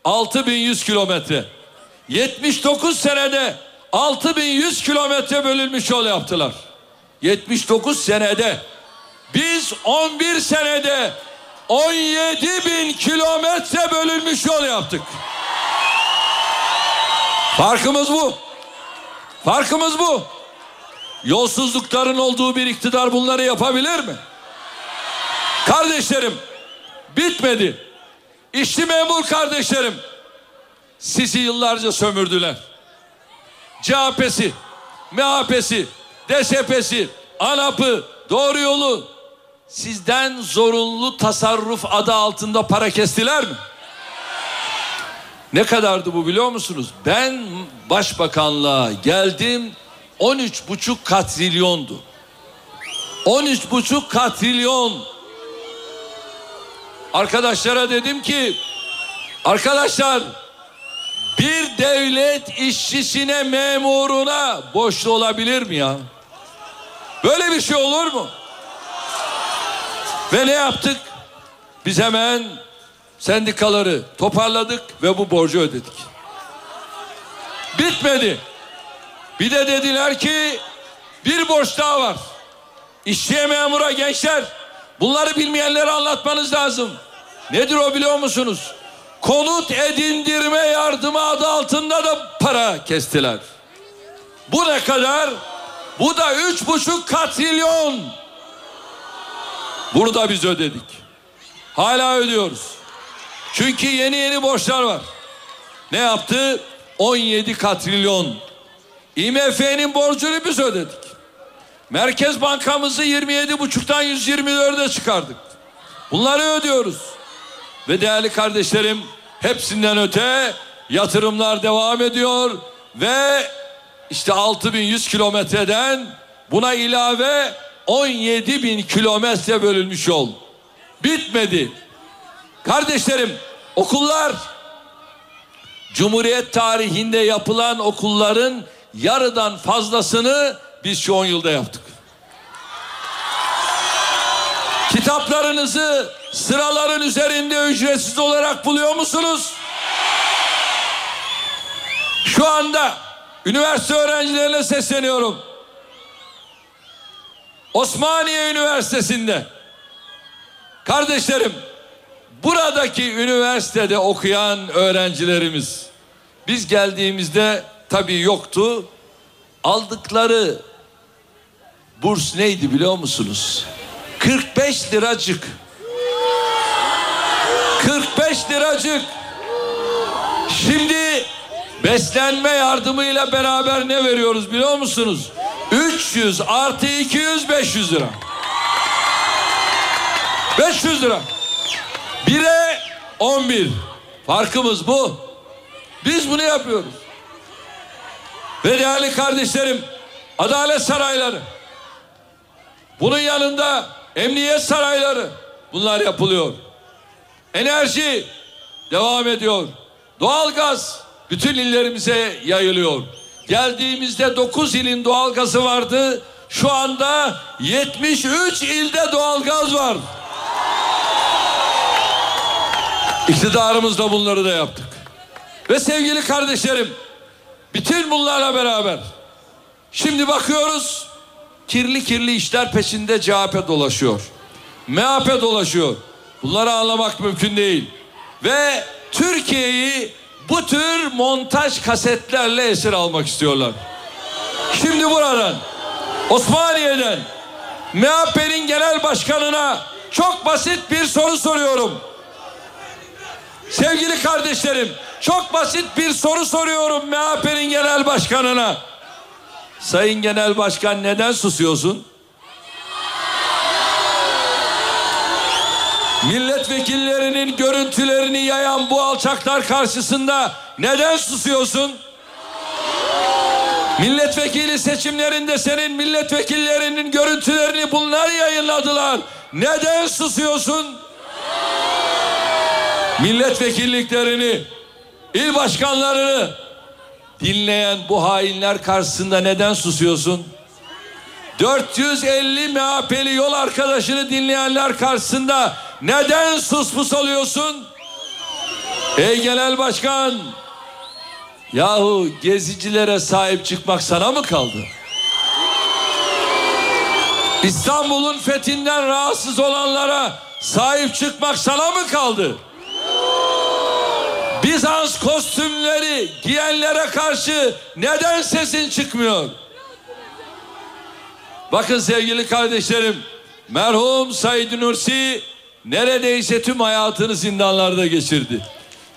[SPEAKER 3] 6100 kilometre. 79 senede 6100 kilometre bölünmüş yol yaptılar. 79 senede. Biz 11 senede 17 bin kilometre bölünmüş yol yaptık. Farkımız bu. Farkımız bu. Yolsuzlukların olduğu bir iktidar bunları yapabilir mi? Kardeşlerim bitmedi. İşçi memur kardeşlerim sizi yıllarca sömürdüler. CHP'si, MHP'si, DSP'si, ANAP'ı, Doğru Yolu sizden zorunlu tasarruf adı altında para kestiler mi? Ne kadardı bu biliyor musunuz? Ben başbakanlığa geldim 13 buçuk katrilyondu. 13 buçuk katrilyon. Arkadaşlara dedim ki arkadaşlar bir devlet işçisine memuruna borçlu olabilir mi ya? Böyle bir şey olur mu? Ve ne yaptık? Biz hemen sendikaları toparladık ve bu borcu ödedik. Bitmedi. Bir de dediler ki bir borç daha var. İşçiye memura gençler bunları bilmeyenlere anlatmanız lazım. Nedir o biliyor musunuz? Konut edindirme yardımı adı altında da para kestiler. Bu ne kadar? Bu da üç buçuk katrilyon. Burada biz ödedik. Hala ödüyoruz. Çünkü yeni yeni borçlar var. Ne yaptı? 17 katrilyon. IMF'nin borcunu biz ödedik. Merkez Bankamızı 27,5'tan 124'e çıkardık. Bunları ödüyoruz. Ve değerli kardeşlerim hepsinden öte yatırımlar devam ediyor ve işte 6100 kilometreden buna ilave 17 bin kilometre bölünmüş yol. Bitmedi. Kardeşlerim okullar Cumhuriyet tarihinde yapılan okulların yarıdan fazlasını biz şu 10 yılda yaptık. Kitaplarınızı sıraların üzerinde ücretsiz olarak buluyor musunuz? Şu anda üniversite öğrencilerine sesleniyorum. Osmaniye Üniversitesi'nde kardeşlerim buradaki üniversitede okuyan öğrencilerimiz biz geldiğimizde tabii yoktu. Aldıkları burs neydi biliyor musunuz? 45 liracık. 45 liracık. Şimdi beslenme yardımıyla beraber ne veriyoruz biliyor musunuz? 300 artı 200 500 lira. 500 lira. Bire 11. Farkımız bu. Biz bunu yapıyoruz. Ve değerli kardeşlerim adalet sarayları bunun yanında emniyet sarayları bunlar yapılıyor. Enerji devam ediyor. Doğalgaz bütün illerimize yayılıyor. Geldiğimizde 9 ilin doğalgazı vardı. Şu anda 73 ilde doğalgaz var. İktidarımızla bunları da yaptık. Ve sevgili kardeşlerim, bütün bunlarla beraber şimdi bakıyoruz kirli kirli işler peşinde CHP dolaşıyor. MHP dolaşıyor. Bunları anlamak mümkün değil. Ve Türkiye'yi bu tür montaj kasetlerle esir almak istiyorlar. Şimdi buradan Osmaniye'den MHP'nin genel başkanına çok basit bir soru soruyorum. Sevgili kardeşlerim, çok basit bir soru soruyorum MHP'nin genel başkanına. Sayın Genel Başkan neden susuyorsun? Milletvekillerinin görüntülerini yayan bu alçaklar karşısında neden susuyorsun? Milletvekili seçimlerinde senin milletvekillerinin görüntülerini bunlar yayınladılar. Neden susuyorsun? Milletvekilliklerini, il başkanlarını dinleyen bu hainler karşısında neden susuyorsun? 450 MHP'li yol arkadaşını dinleyenler karşısında neden suspus oluyorsun? Ey genel başkan, yahu gezicilere sahip çıkmak sana mı kaldı? İstanbul'un fethinden rahatsız olanlara sahip çıkmak sana mı kaldı? Bizans kostümleri giyenlere karşı neden sesin çıkmıyor? Bakın sevgili kardeşlerim, merhum Said Nursi neredeyse tüm hayatını zindanlarda geçirdi.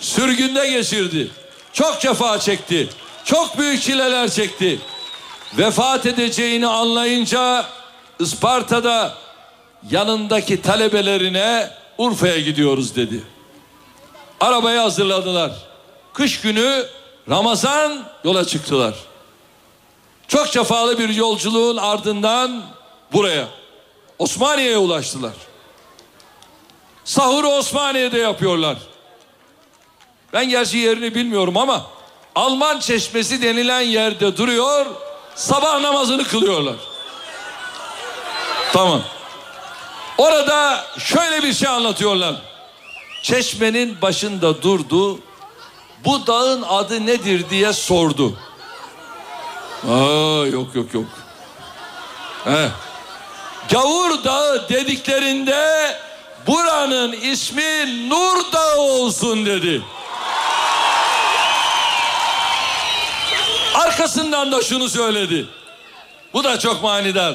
[SPEAKER 3] Sürgünde geçirdi. Çok cefa çekti. Çok büyük çileler çekti. Vefat edeceğini anlayınca Isparta'da yanındaki talebelerine Urfa'ya gidiyoruz dedi. Arabayı hazırladılar. Kış günü Ramazan yola çıktılar. Çok cefalı bir yolculuğun ardından buraya Osmaniye'ye ulaştılar. Sahuru Osmaniye'de yapıyorlar. Ben gerçi yerini bilmiyorum ama Alman çeşmesi denilen yerde duruyor. Sabah namazını kılıyorlar. Tamam. Orada şöyle bir şey anlatıyorlar. Çeşmenin başında durdu. Bu dağın adı nedir diye sordu. Aa yok yok yok. He. Gavur Dağı dediklerinde buranın ismi Nur Dağı olsun dedi. Arkasından da şunu söyledi. Bu da çok manidar.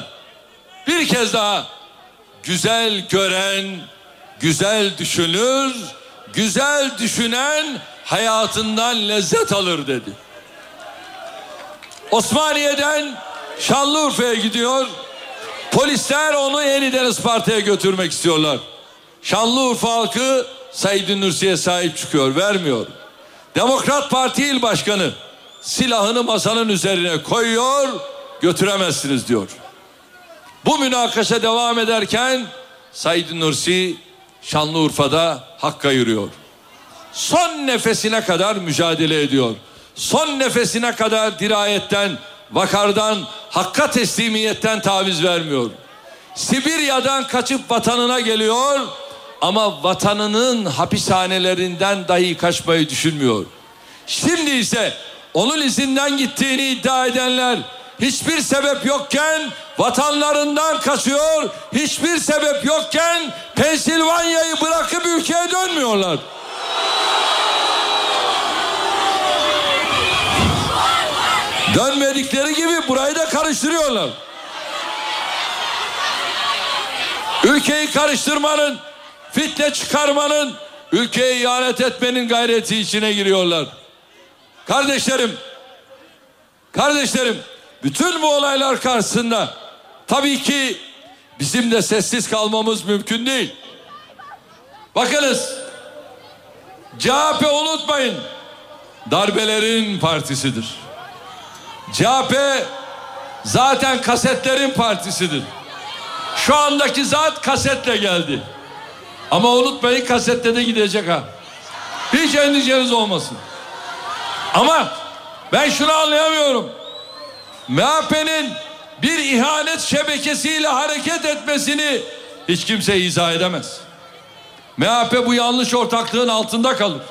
[SPEAKER 3] Bir kez daha güzel gören, güzel düşünür, güzel düşünen hayatından lezzet alır dedi. Osmaniye'den Şanlıurfa'ya gidiyor. Polisler onu yeniden Isparta'ya götürmek istiyorlar. Şanlıurfa halkı Said Nursi'ye sahip çıkıyor, vermiyor. Demokrat Parti İl Başkanı silahını masanın üzerine koyuyor, götüremezsiniz diyor. Bu münakaşa devam ederken Said Nursi Şanlıurfa'da hakka yürüyor. Son nefesine kadar mücadele ediyor. Son nefesine kadar dirayetten, vakardan, hakka teslimiyetten taviz vermiyor. Sibirya'dan kaçıp vatanına geliyor ama vatanının hapishanelerinden dahi kaçmayı düşünmüyor. Şimdi ise onun izinden gittiğini iddia edenler hiçbir sebep yokken vatanlarından kaçıyor, hiçbir sebep yokken Pensilvanya'yı bırakıp ülkeye dönmüyorlar. Dönmedikleri gibi burayı da karıştırıyorlar. Ülkeyi karıştırmanın, fitne çıkarmanın, ülkeye ihanet etmenin gayreti içine giriyorlar. Kardeşlerim, kardeşlerim, bütün bu olaylar karşısında tabii ki bizim de sessiz kalmamız mümkün değil. Bakınız, CHP unutmayın, darbelerin partisidir. CHP zaten kasetlerin partisidir. Şu andaki zat kasetle geldi. Ama unutmayın kasette de gidecek ha. Hiç endişeniz olmasın. Ama ben şunu anlayamıyorum. MHP'nin bir ihanet şebekesiyle hareket etmesini hiç kimse izah edemez. MHP bu yanlış ortaklığın altında kalır.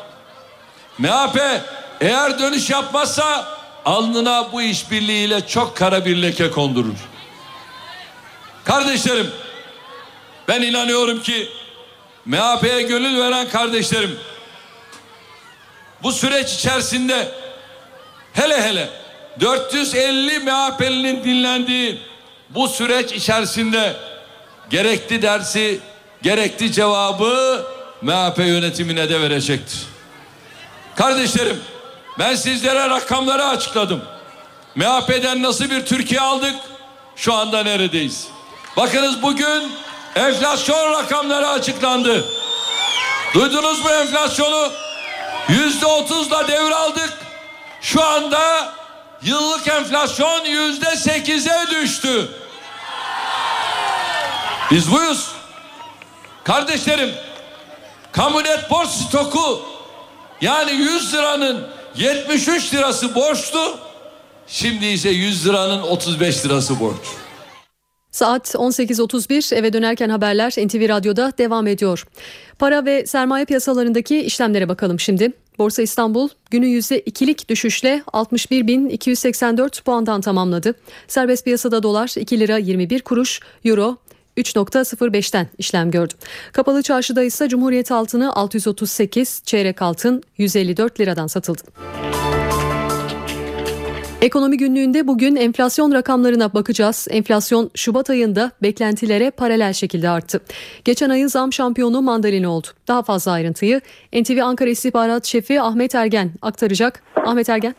[SPEAKER 3] MHP eğer dönüş yapmazsa alnına bu işbirliğiyle çok kara bir leke kondurur. Kardeşlerim ben inanıyorum ki MHP'ye gönül veren kardeşlerim bu süreç içerisinde hele hele 450 MHP'linin dinlendiği bu süreç içerisinde gerekli dersi, gerekli cevabı MHP yönetimine de verecektir. Kardeşlerim, ben sizlere rakamları açıkladım. MHP'den nasıl bir Türkiye aldık? Şu anda neredeyiz? Bakınız bugün enflasyon rakamları açıklandı. Duydunuz mu enflasyonu? Yüzde otuzla devraldık. Şu anda yıllık enflasyon yüzde sekize düştü. Biz buyuz. Kardeşlerim, kamu net borç stoku yani 100 liranın 73 lirası borçtu. Şimdi ise 100 liranın 35 lirası borç.
[SPEAKER 2] Saat 18.31 eve dönerken haberler NTV Radyo'da devam ediyor. Para ve sermaye piyasalarındaki işlemlere bakalım şimdi. Borsa İstanbul günü %2'lik düşüşle 61.284 puandan tamamladı. Serbest piyasada dolar 2 lira 21 kuruş, euro 3.05'ten işlem gördü. Kapalı çarşıda ise Cumhuriyet altını 638, çeyrek altın 154 liradan satıldı. Ekonomi günlüğünde bugün enflasyon rakamlarına bakacağız. Enflasyon Şubat ayında beklentilere paralel şekilde arttı. Geçen ayın zam şampiyonu mandalina oldu. Daha fazla ayrıntıyı NTV Ankara İstihbarat Şefi Ahmet Ergen aktaracak. Ahmet Ergen.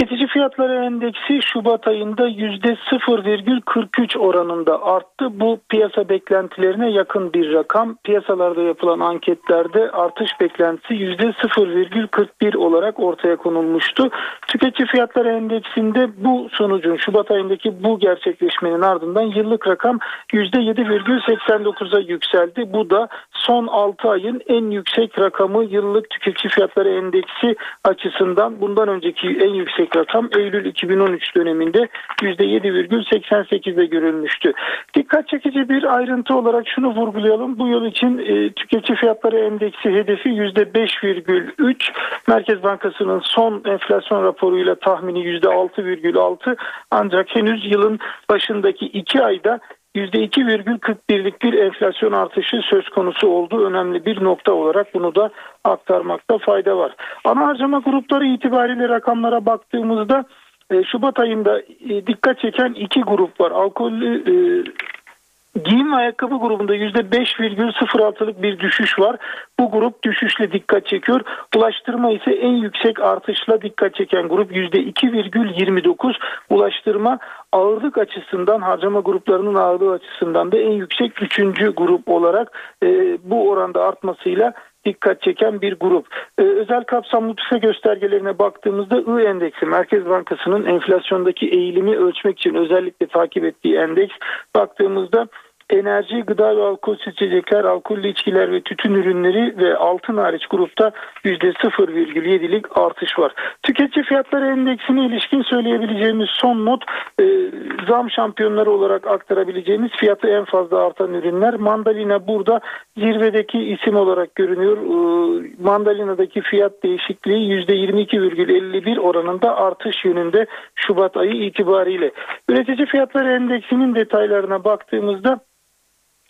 [SPEAKER 21] Tüketici fiyatları endeksi Şubat ayında %0,43 oranında arttı. Bu piyasa beklentilerine yakın bir rakam. Piyasalarda yapılan anketlerde artış beklentisi %0,41 olarak ortaya konulmuştu. Tüketici fiyatları endeksinde bu sonucun Şubat ayındaki bu gerçekleşmenin ardından yıllık rakam %7,89'a yükseldi. Bu da son 6 ayın en yüksek rakamı yıllık tüketici fiyatları endeksi açısından bundan önceki en yüksek rakam Eylül 2013 döneminde %7,88'de görülmüştü. Dikkat çekici bir ayrıntı olarak şunu vurgulayalım. Bu yıl için e, tüketici fiyatları endeksi hedefi %5,3. Merkez Bankası'nın son enflasyon raporuyla tahmini %6,6 ancak henüz yılın başındaki 2 ayda %2,41'lik bir enflasyon artışı söz konusu olduğu önemli bir nokta olarak bunu da aktarmakta fayda var. Ana harcama grupları itibariyle rakamlara baktığımızda e, Şubat ayında e, dikkat çeken iki grup var. Alkollü e, Giyim ve ayakkabı grubunda %5,06'lık bir düşüş var. Bu grup düşüşle dikkat çekiyor. Ulaştırma ise en yüksek artışla dikkat çeken grup %2,29. Ulaştırma ağırlık açısından harcama gruplarının ağırlığı açısından da en yüksek üçüncü grup olarak e, bu oranda artmasıyla dikkat çeken bir grup. Ee, özel kapsamlı tüfe göstergelerine baktığımızda I endeksi Merkez Bankası'nın enflasyondaki eğilimi ölçmek için özellikle takip ettiği endeks baktığımızda enerji, gıda ve alkol içecekler, alkollü içkiler ve tütün ürünleri ve altın hariç grupta %0,7'lik artış var. Tüketici fiyatları endeksine ilişkin söyleyebileceğimiz son not e, zam şampiyonları olarak aktarabileceğimiz fiyatı en fazla artan ürünler. Mandalina burada zirvedeki isim olarak görünüyor. E, mandalina'daki fiyat değişikliği %22,51 oranında artış yönünde Şubat ayı itibariyle. Üretici fiyatları endeksinin detaylarına baktığımızda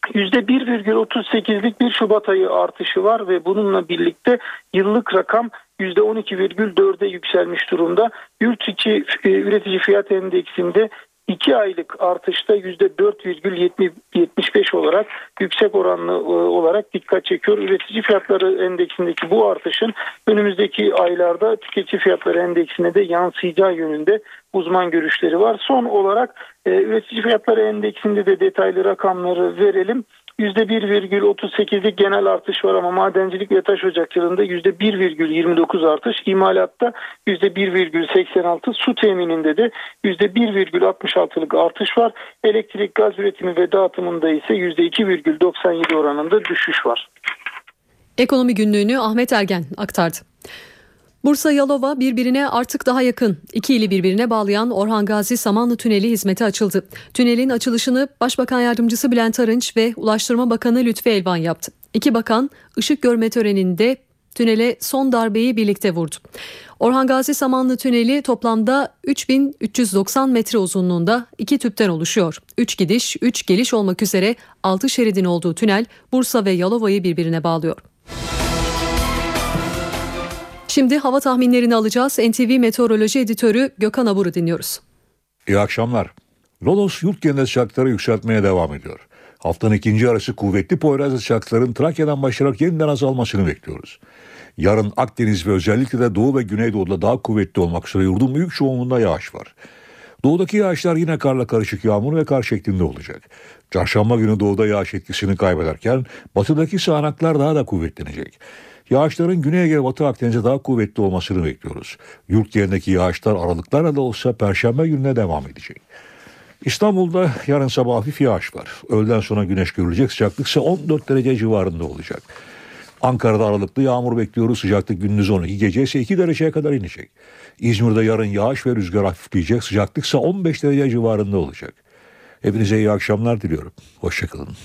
[SPEAKER 21] %1,38'lik bir Şubat ayı artışı var ve bununla birlikte yıllık rakam %12,4'e yükselmiş durumda. Yurt içi e, üretici fiyat endeksinde 2 aylık artışta %4,75 olarak yüksek oranlı e, olarak dikkat çekiyor. Üretici fiyatları endeksindeki bu artışın önümüzdeki aylarda tüketici fiyatları endeksine de yansıyacağı yönünde uzman görüşleri var. Son olarak e, üretici fiyatları endeksinde de detaylı rakamları verelim. %1,38'lik genel artış var ama madencilik ve taş ocakçılığında %1,29 artış, imalatta %1,86, su temininde de %1,66'lık artış var. Elektrik, gaz üretimi ve dağıtımında ise %2,97 oranında düşüş var.
[SPEAKER 2] Ekonomi günlüğünü Ahmet Ergen aktardı. Bursa Yalova birbirine artık daha yakın. İki ili birbirine bağlayan Orhan Gazi Samanlı Tüneli hizmete açıldı. Tünelin açılışını Başbakan Yardımcısı Bülent Arınç ve Ulaştırma Bakanı Lütfi Elvan yaptı. İki bakan ışık görme töreninde tünele son darbeyi birlikte vurdu. Orhan Gazi Samanlı Tüneli toplamda 3390 metre uzunluğunda iki tüpten oluşuyor. 3 gidiş, 3 geliş olmak üzere 6 şeridin olduğu tünel Bursa ve Yalova'yı birbirine bağlıyor. Şimdi hava tahminlerini alacağız. NTV Meteoroloji Editörü Gökhan Abur'u dinliyoruz.
[SPEAKER 22] İyi akşamlar. Lodos yurt genel sıcaklıkları yükseltmeye devam ediyor. Haftanın ikinci arası kuvvetli Poyraz sıcaklıkların Trakya'dan başlayarak yeniden azalmasını bekliyoruz. Yarın Akdeniz ve özellikle de Doğu ve Güneydoğu'da daha kuvvetli olmak üzere yurdun büyük çoğunluğunda yağış var. Doğudaki yağışlar yine karla karışık yağmur ve kar şeklinde olacak. Çarşamba günü doğuda yağış etkisini kaybederken batıdaki sağanaklar daha da kuvvetlenecek. Yağışların Güney Ege Batı Akdeniz'e daha kuvvetli olmasını bekliyoruz. Yurt yerindeki yağışlar aralıklarla da olsa Perşembe gününe devam edecek. İstanbul'da yarın sabah hafif yağış var. Öğleden sonra güneş görülecek sıcaklık ise 14 derece civarında olacak. Ankara'da aralıklı yağmur bekliyoruz. Sıcaklık gündüz 12, gece ise 2 dereceye kadar inecek. İzmir'de yarın yağış ve rüzgar hafifleyecek. Sıcaklık ise 15 derece civarında olacak. Hepinize iyi akşamlar diliyorum. Hoşçakalın.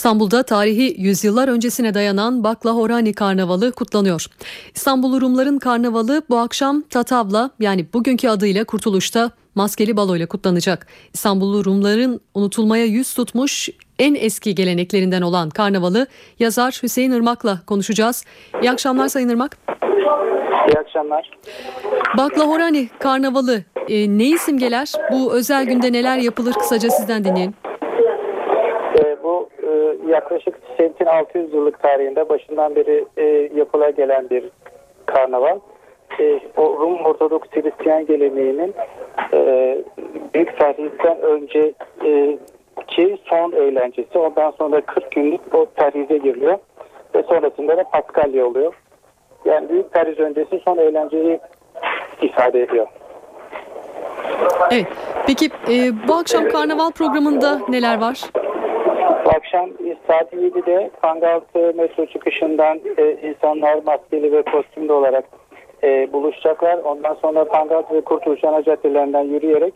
[SPEAKER 2] İstanbul'da tarihi yüzyıllar öncesine dayanan Baklahorani Karnavalı kutlanıyor. İstanbul Rumların Karnavalı bu akşam Tatavla yani bugünkü adıyla Kurtuluş'ta maskeli baloyla kutlanacak. İstanbullu Rumların unutulmaya yüz tutmuş en eski geleneklerinden olan karnavalı yazar Hüseyin Irmak'la konuşacağız. İyi akşamlar Sayın Irmak.
[SPEAKER 23] İyi akşamlar.
[SPEAKER 2] Baklahorani Karnavalı e, neyi simgeler? Bu özel günde neler yapılır kısaca sizden dinleyelim.
[SPEAKER 23] E, bu yaklaşık sentin 600 yıllık tarihinde başından beri e, yapıla gelen bir karnaval. E, o Rum Ortodoks Hristiyan geleneğinin e, Büyük Ferhiz'den önce e, ki son eğlencesi. Ondan sonra 40 günlük o perhize giriliyor. Ve sonrasında da Paskalya oluyor. Yani büyük perhiz öncesi son eğlenceyi ifade ediyor.
[SPEAKER 2] Evet. Peki e, bu akşam karnaval programında neler var?
[SPEAKER 23] Bu akşam saat 7'de Pangaltı metro çıkışından e, insanlar maskeli ve kostümlü olarak e, buluşacaklar. Ondan sonra Pangaltı ve Kurtuluş ana caddelerinden yürüyerek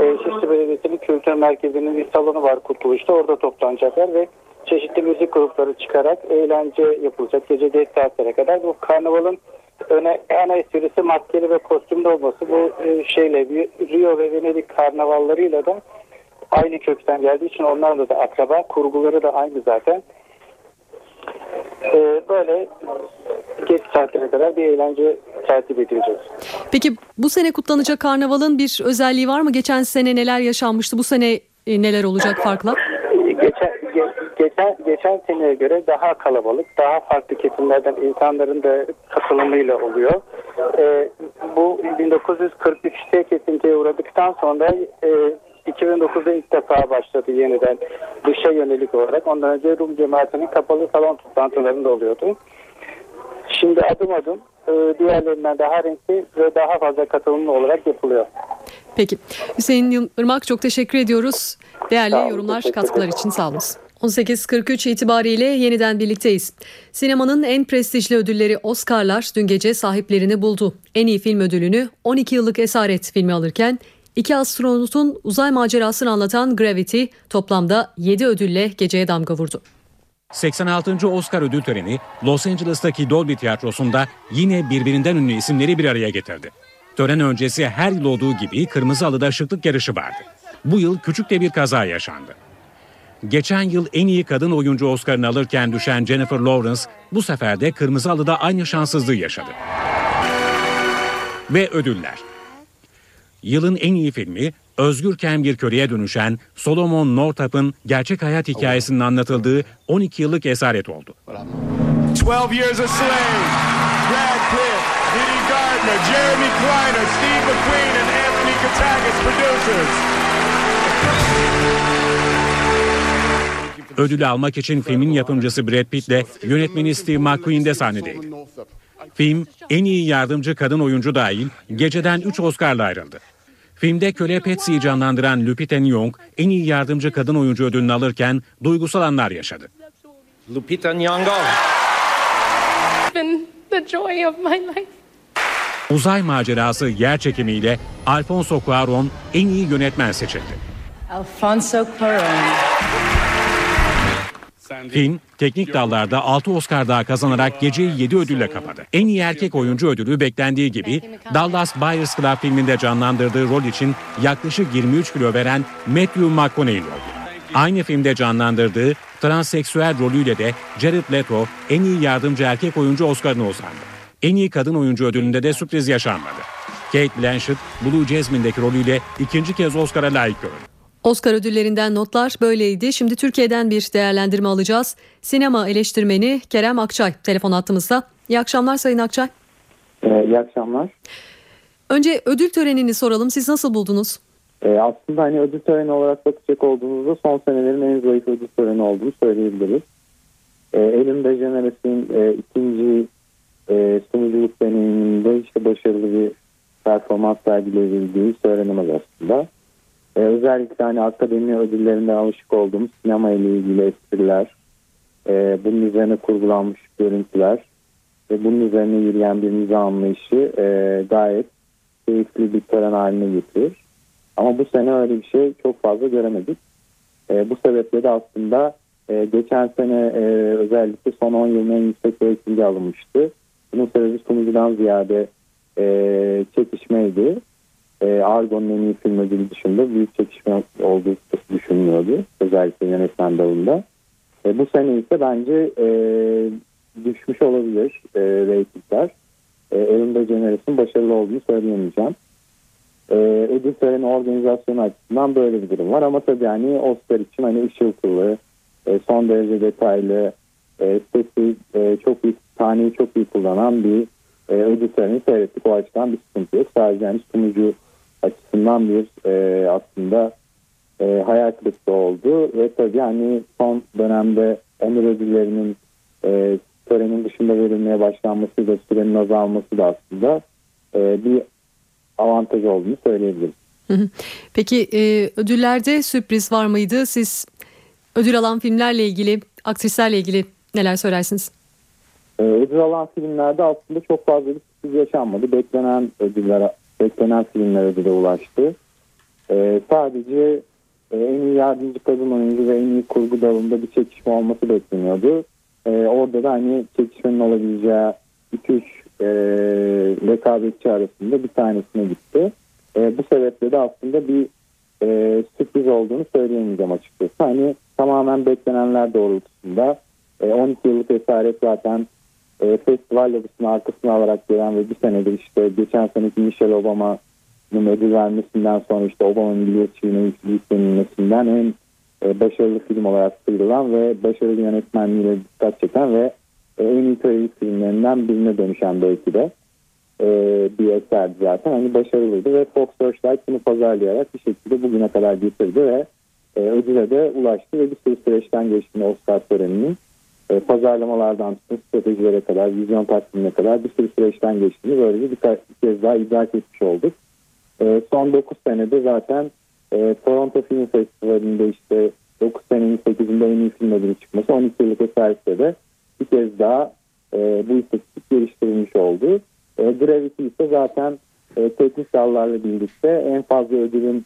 [SPEAKER 23] e, Şişli Belediyesi'nin kültür merkezinin bir salonu var Kurtuluş'ta. Orada toplanacaklar ve çeşitli müzik grupları çıkarak eğlence yapılacak. Gece geç saatlere kadar. Bu karnavalın öne, ana esprisi maskeli ve kostümlü olması. Bu e, şeyle Rio ve Venedik karnavallarıyla da aynı kökten geldiği için onlarla da akraba. Kurguları da aynı zaten. Ee, böyle geç saatlere kadar bir eğlence tertip edeceğiz.
[SPEAKER 2] Peki bu sene kutlanacak karnavalın bir özelliği var mı? Geçen sene neler yaşanmıştı? Bu sene e, neler olacak farklı?
[SPEAKER 23] Geçen, ge, geçen, geçen seneye göre daha kalabalık, daha farklı kesimlerden insanların da katılımıyla oluyor. Ee, bu 1943'te kesintiye uğradıktan sonra e, 2009'da ilk defa başladı yeniden dışa yönelik olarak. Ondan önce Rum cemaatinin kapalı salon toplantılarında oluyordu. Şimdi adım adım e, diğerlerinden daha renkli ve daha fazla katılımlı olarak yapılıyor.
[SPEAKER 2] Peki. Hüseyin Irmak çok teşekkür ediyoruz. Değerli olun, yorumlar, katkılar için sağ olun. 18.43 itibariyle yeniden birlikteyiz. Sinemanın en prestijli ödülleri Oscar'lar dün gece sahiplerini buldu. En iyi film ödülünü 12 yıllık Esaret filmi alırken İki astronotun uzay macerasını anlatan Gravity toplamda 7 ödülle geceye damga vurdu.
[SPEAKER 6] 86. Oscar ödül töreni Los Angeles'taki Dolby Tiyatrosu'nda yine birbirinden ünlü isimleri bir araya getirdi. Tören öncesi her yıl olduğu gibi Kırmızı Halı'da şıklık yarışı vardı. Bu yıl küçük de bir kaza yaşandı. Geçen yıl en iyi kadın oyuncu Oscar'ını alırken düşen Jennifer Lawrence bu sefer de Kırmızı Halı'da aynı şanssızlığı yaşadı. Ve ödüller. Yılın en iyi filmi özgürken bir köleye dönüşen Solomon Northup'ın gerçek hayat hikayesinin anlatıldığı 12 yıllık esaret oldu. 12 Years a Slave, Brad Pitt, Didi Gardner, Jeremy Kleiner, Steve McQueen and Anthony Katagis producers. Ödülü almak için filmin yapımcısı Brad Pitt ile yönetmeni Steve McQueen de sahnedeydi. Film en iyi yardımcı kadın oyuncu dahil geceden 3 Oscar'la ayrıldı. Filmde köle Patsy'yi canlandıran Lupita Nyong'o en iyi yardımcı kadın oyuncu ödülünü alırken duygusal anlar yaşadı. Lupita Nyong'o. Uzay macerası yer çekimiyle Alfonso Cuarón en iyi yönetmen seçildi. Alfonso Cuarón. Film teknik dallarda 6 Oscar daha kazanarak geceyi 7 ödülle kapadı. En iyi erkek oyuncu ödülü beklendiği gibi Dallas Buyers Club filminde canlandırdığı rol için yaklaşık 23 kilo veren Matthew McConaughey oldu. Aynı filmde canlandırdığı transseksüel rolüyle de Jared Leto en iyi yardımcı erkek oyuncu Oscar'ını uzandı. En iyi kadın oyuncu ödülünde de sürpriz yaşanmadı. Kate Blanchett Blue Jasmine'deki rolüyle ikinci kez Oscar'a layık görüldü.
[SPEAKER 2] Oscar ödüllerinden notlar böyleydi. Şimdi Türkiye'den bir değerlendirme alacağız. Sinema eleştirmeni Kerem Akçay telefon attığımızda. İyi akşamlar Sayın Akçay.
[SPEAKER 24] Ee, iyi akşamlar.
[SPEAKER 2] Önce ödül törenini soralım. Siz nasıl buldunuz?
[SPEAKER 24] Ee, aslında hani ödül töreni olarak bakacak olduğumuzda son senelerin en zayıf ödül töreni olduğunu söyleyebiliriz. Ee, Ellen DeGeneres'in e, ikinci e, sunuculuk deneyiminde işte başarılı bir performans sergileyebildiği söylenemez aslında. Ee, özellikle hani akademi ödüllerinden alışık olduğumuz sinema ile ilgili espriler, e, bunun üzerine kurgulanmış görüntüler ve bunun üzerine yürüyen bir mizah anlayışı e, gayet keyifli bir tören haline getirir. Ama bu sene öyle bir şey çok fazla göremedik. E, bu sebeple de aslında e, geçen sene e, özellikle son 10 yılın en yüksek reytingi alınmıştı. Bunun sebebi sunucudan ziyade e, çekişmeydi. E, Argon'un en iyi film ödülü dışında büyük çekişme olduğu düşünülüyordu. Özellikle yönetmen dalında. E, bu sene ise bence e, düşmüş olabilir e, reytingler. E, Ellen DeGeneres'in başarılı olduğunu söyleyemeyeceğim. E, ödül töreni organizasyonu açısından böyle bir durum var ama tabii hani Oscar için hani ışıltılı, e, son derece detaylı, e, sesi e, çok iyi, sahneyi çok iyi kullanan bir e, ödül töreni seyrettik. O açıdan bir sıkıntı yok. Sadece yani sunucu açısından bir e, aslında e, hayal kırıklığı oldu ve tabii hani son dönemde onur ödüllerinin e, törenin dışında verilmeye başlanması da sürenin azalması da aslında e, bir avantaj olduğunu söyleyebilirim.
[SPEAKER 2] Peki e, ödüllerde sürpriz var mıydı? Siz ödül alan filmlerle ilgili, aktrislerle ilgili neler söylersiniz?
[SPEAKER 24] E, ödül alan filmlerde aslında çok fazla bir sürpriz yaşanmadı. Beklenen ödüller, beklenen filmler ödüle ulaştı. E, sadece e, en iyi yardımcı kadın oyuncu ve en iyi kurgu dalında bir çekişme olması bekleniyordu. E, orada da hani çekişmenin olabileceği 2-3 e, rekabetçi arasında bir tanesine gitti. E, bu sebeple de aslında bir e, sürpriz olduğunu söyleyemeyeceğim açıkçası. Hani tamamen beklenenler doğrultusunda e, 12 yıllık esaret zaten e, festival lobisini arkasına alarak gelen ve bir senedir işte geçen seneki Michelle Obama'nın ödül vermesinden sonra işte Obama'nın milliyetçiliğine yüklenilmesinden en e, başarılı film olarak sıyrılan ve başarılı yönetmenliğiyle dikkat çeken ve e, en iyi tarih filmlerinden birine dönüşen belki de e, bir eserdi zaten. Hani başarılıydı ve Fox Searchlight bunu pazarlayarak bir şekilde bugüne kadar getirdi ve e, ödüle de ulaştı ve bir sürü süreçten geçtiğini Oscar töreninin e, pazarlamalardan tutun stratejilere kadar, vizyon takvimine kadar bir sürü süreçten geçtiğini böylece bir, bir kez daha idrak etmiş olduk. E, son 9 senede zaten e, Toronto Film Festivali'nde işte 9 senenin 8'inde en iyi film ödülü çıkması 12 yıllık eserde de bir kez daha e, bu istatistik geliştirilmiş oldu. E, Gravity ise zaten e, teknik dallarla birlikte en fazla ödülün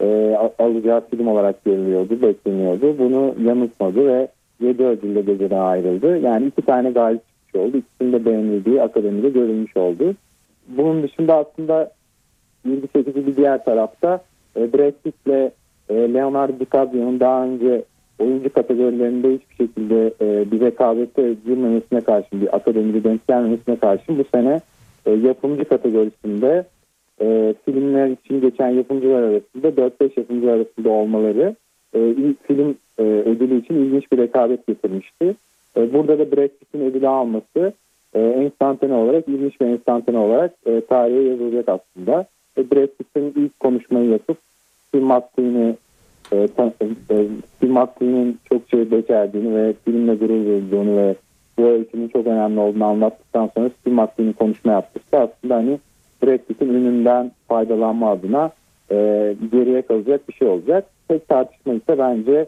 [SPEAKER 24] e, alacağı film olarak görülüyordu, bekleniyordu. Bunu yanıltmadı ve 7 ödülle geceden ayrıldı. Yani iki tane galip çıkmış oldu. İkisinin de beğenildiği akademide görülmüş oldu. Bunun dışında aslında ilgi çekici bir diğer tarafta e, Brad Pitt'le e, Leonardo DiCaprio'nun daha önce oyuncu kategorilerinde hiçbir şekilde e, bir rekabette girmemesine karşın, bir akademide denk gelmemesine karşın bu sene e, yapımcı kategorisinde e, filmler için geçen yapımcılar arasında 4-5 yapımcı arasında olmaları e, ilk film e, ödülü için ilginç bir rekabet getirmişti. E, burada da Brad Pitt'in ödülü alması e, enstantane olarak, ilginç bir enstantane olarak e, tarihe yazılacak aslında. E, Brad Pitt'in ilk konuşmayı yapıp Tim McQueen'i e, e, çok şey becerdiğini ve filmle gurur duyduğunu ve bu öykünün çok önemli olduğunu anlattıktan sonra Tim McQueen'in konuşma yaptıkça aslında hani Brad Pitt'in ününden faydalanma adına e, geriye kalacak bir şey olacak. Tek tartışma ise bence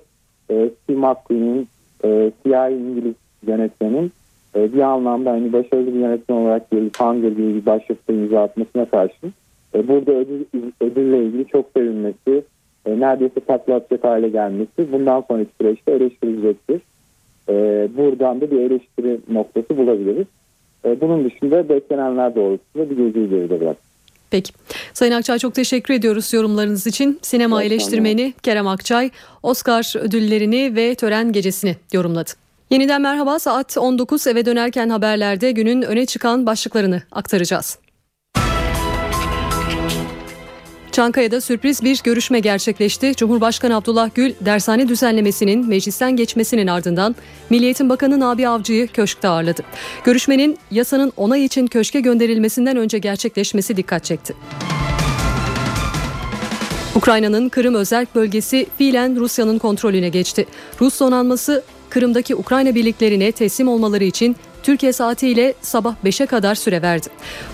[SPEAKER 24] e, Steve McQueen'in e, siyahi İngiliz yönetmenin e, bir anlamda hani başarılı bir yönetmen olarak gelip Hunger gibi bir başyapıta imza atmasına karşın e, burada ödül, ödülle ilgili çok sevinmesi, e, neredeyse takla atacak hale gelmesi bundan sonraki süreçte eleştirilecektir. E, buradan da bir eleştiri noktası bulabiliriz. E, bunun dışında beklenenler doğrultusunda bir gözü geride bırak.
[SPEAKER 2] Peki. Sayın Akçay çok teşekkür ediyoruz yorumlarınız için. Sinema evet, eleştirmeni Kerem Akçay, Oscar ödüllerini ve tören gecesini yorumladı. Yeniden merhaba saat 19 eve dönerken haberlerde günün öne çıkan başlıklarını aktaracağız. Çankaya'da sürpriz bir görüşme gerçekleşti. Cumhurbaşkanı Abdullah Gül dershane düzenlemesinin meclisten geçmesinin ardından Milliyetin Bakanı Nabi Avcı'yı köşkte ağırladı. Görüşmenin yasanın onay için köşke gönderilmesinden önce gerçekleşmesi dikkat çekti. Ukrayna'nın Kırım özerk bölgesi fiilen Rusya'nın kontrolüne geçti. Rus donanması Kırım'daki Ukrayna birliklerine teslim olmaları için Türkiye saatiyle sabah 5'e kadar süre verdi.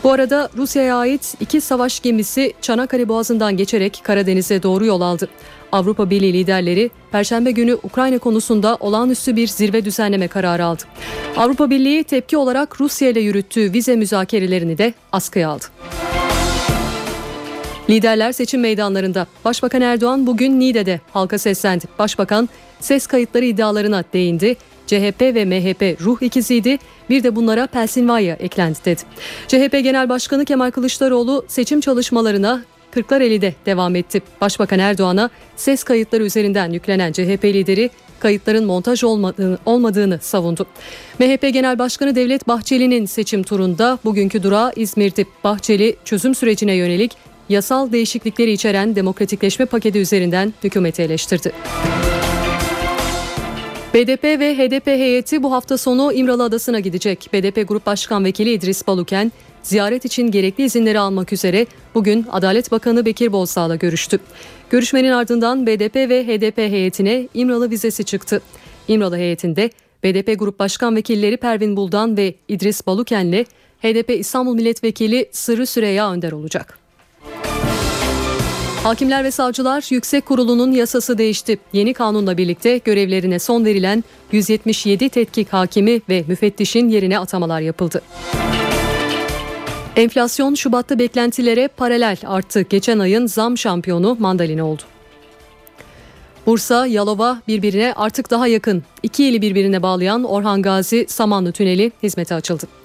[SPEAKER 2] Bu arada Rusya'ya ait iki savaş gemisi Çanakkale Boğazı'ndan geçerek Karadeniz'e doğru yol aldı. Avrupa Birliği liderleri Perşembe günü Ukrayna konusunda olağanüstü bir zirve düzenleme kararı aldı. Avrupa Birliği tepki olarak Rusya ile yürüttüğü vize müzakerelerini de askıya aldı. Liderler seçim meydanlarında. Başbakan Erdoğan bugün Niğde'de halka seslendi. Başbakan ses kayıtları iddialarına değindi. CHP ve MHP ruh ikiziydi. Bir de bunlara Pensilvanya eklendi dedi. CHP Genel Başkanı Kemal Kılıçdaroğlu seçim çalışmalarına Kırklareli'de devam etti. Başbakan Erdoğan'a ses kayıtları üzerinden yüklenen CHP lideri kayıtların montaj olmadığını, olmadığını savundu. MHP Genel Başkanı Devlet Bahçeli'nin seçim turunda bugünkü durağı İzmir'di. Bahçeli çözüm sürecine yönelik yasal değişiklikleri içeren demokratikleşme paketi üzerinden hükümeti eleştirdi. BDP ve HDP heyeti bu hafta sonu İmralı Adası'na gidecek. BDP Grup Başkan Vekili İdris Baluken ziyaret için gerekli izinleri almak üzere bugün Adalet Bakanı Bekir Bozdağ'la görüştü. Görüşmenin ardından BDP ve HDP heyetine İmralı vizesi çıktı. İmralı heyetinde BDP Grup Başkan Vekilleri Pervin Buldan ve İdris Baluken'le HDP İstanbul Milletvekili Sırrı Süreyya Önder olacak. Hakimler ve Savcılar Yüksek Kurulu'nun yasası değişti. Yeni kanunla birlikte görevlerine son verilen 177 tetkik hakimi ve müfettişin yerine atamalar yapıldı. Enflasyon Şubat'ta beklentilere paralel arttı. Geçen ayın zam şampiyonu mandalina oldu. Bursa, Yalova birbirine artık daha yakın. İki ili birbirine bağlayan Orhan Gazi Samanlı Tüneli hizmete açıldı.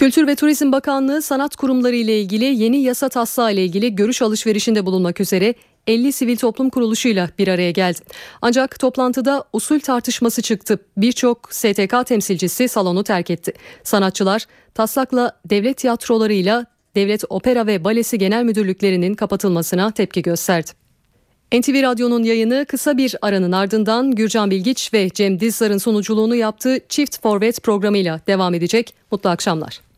[SPEAKER 2] Kültür ve Turizm Bakanlığı sanat kurumları ile ilgili yeni yasa taslağı ile ilgili görüş alışverişinde bulunmak üzere 50 sivil toplum kuruluşuyla bir araya geldi. Ancak toplantıda usul tartışması çıktı. Birçok STK temsilcisi salonu terk etti. Sanatçılar taslakla devlet tiyatrolarıyla Devlet Opera ve Balesi Genel Müdürlüklerinin kapatılmasına tepki gösterdi. NTV Radyo'nun yayını kısa bir aranın ardından Gürcan Bilgiç ve Cem Dizdar'ın sunuculuğunu yaptığı Çift Forvet programıyla devam edecek. Mutlu akşamlar.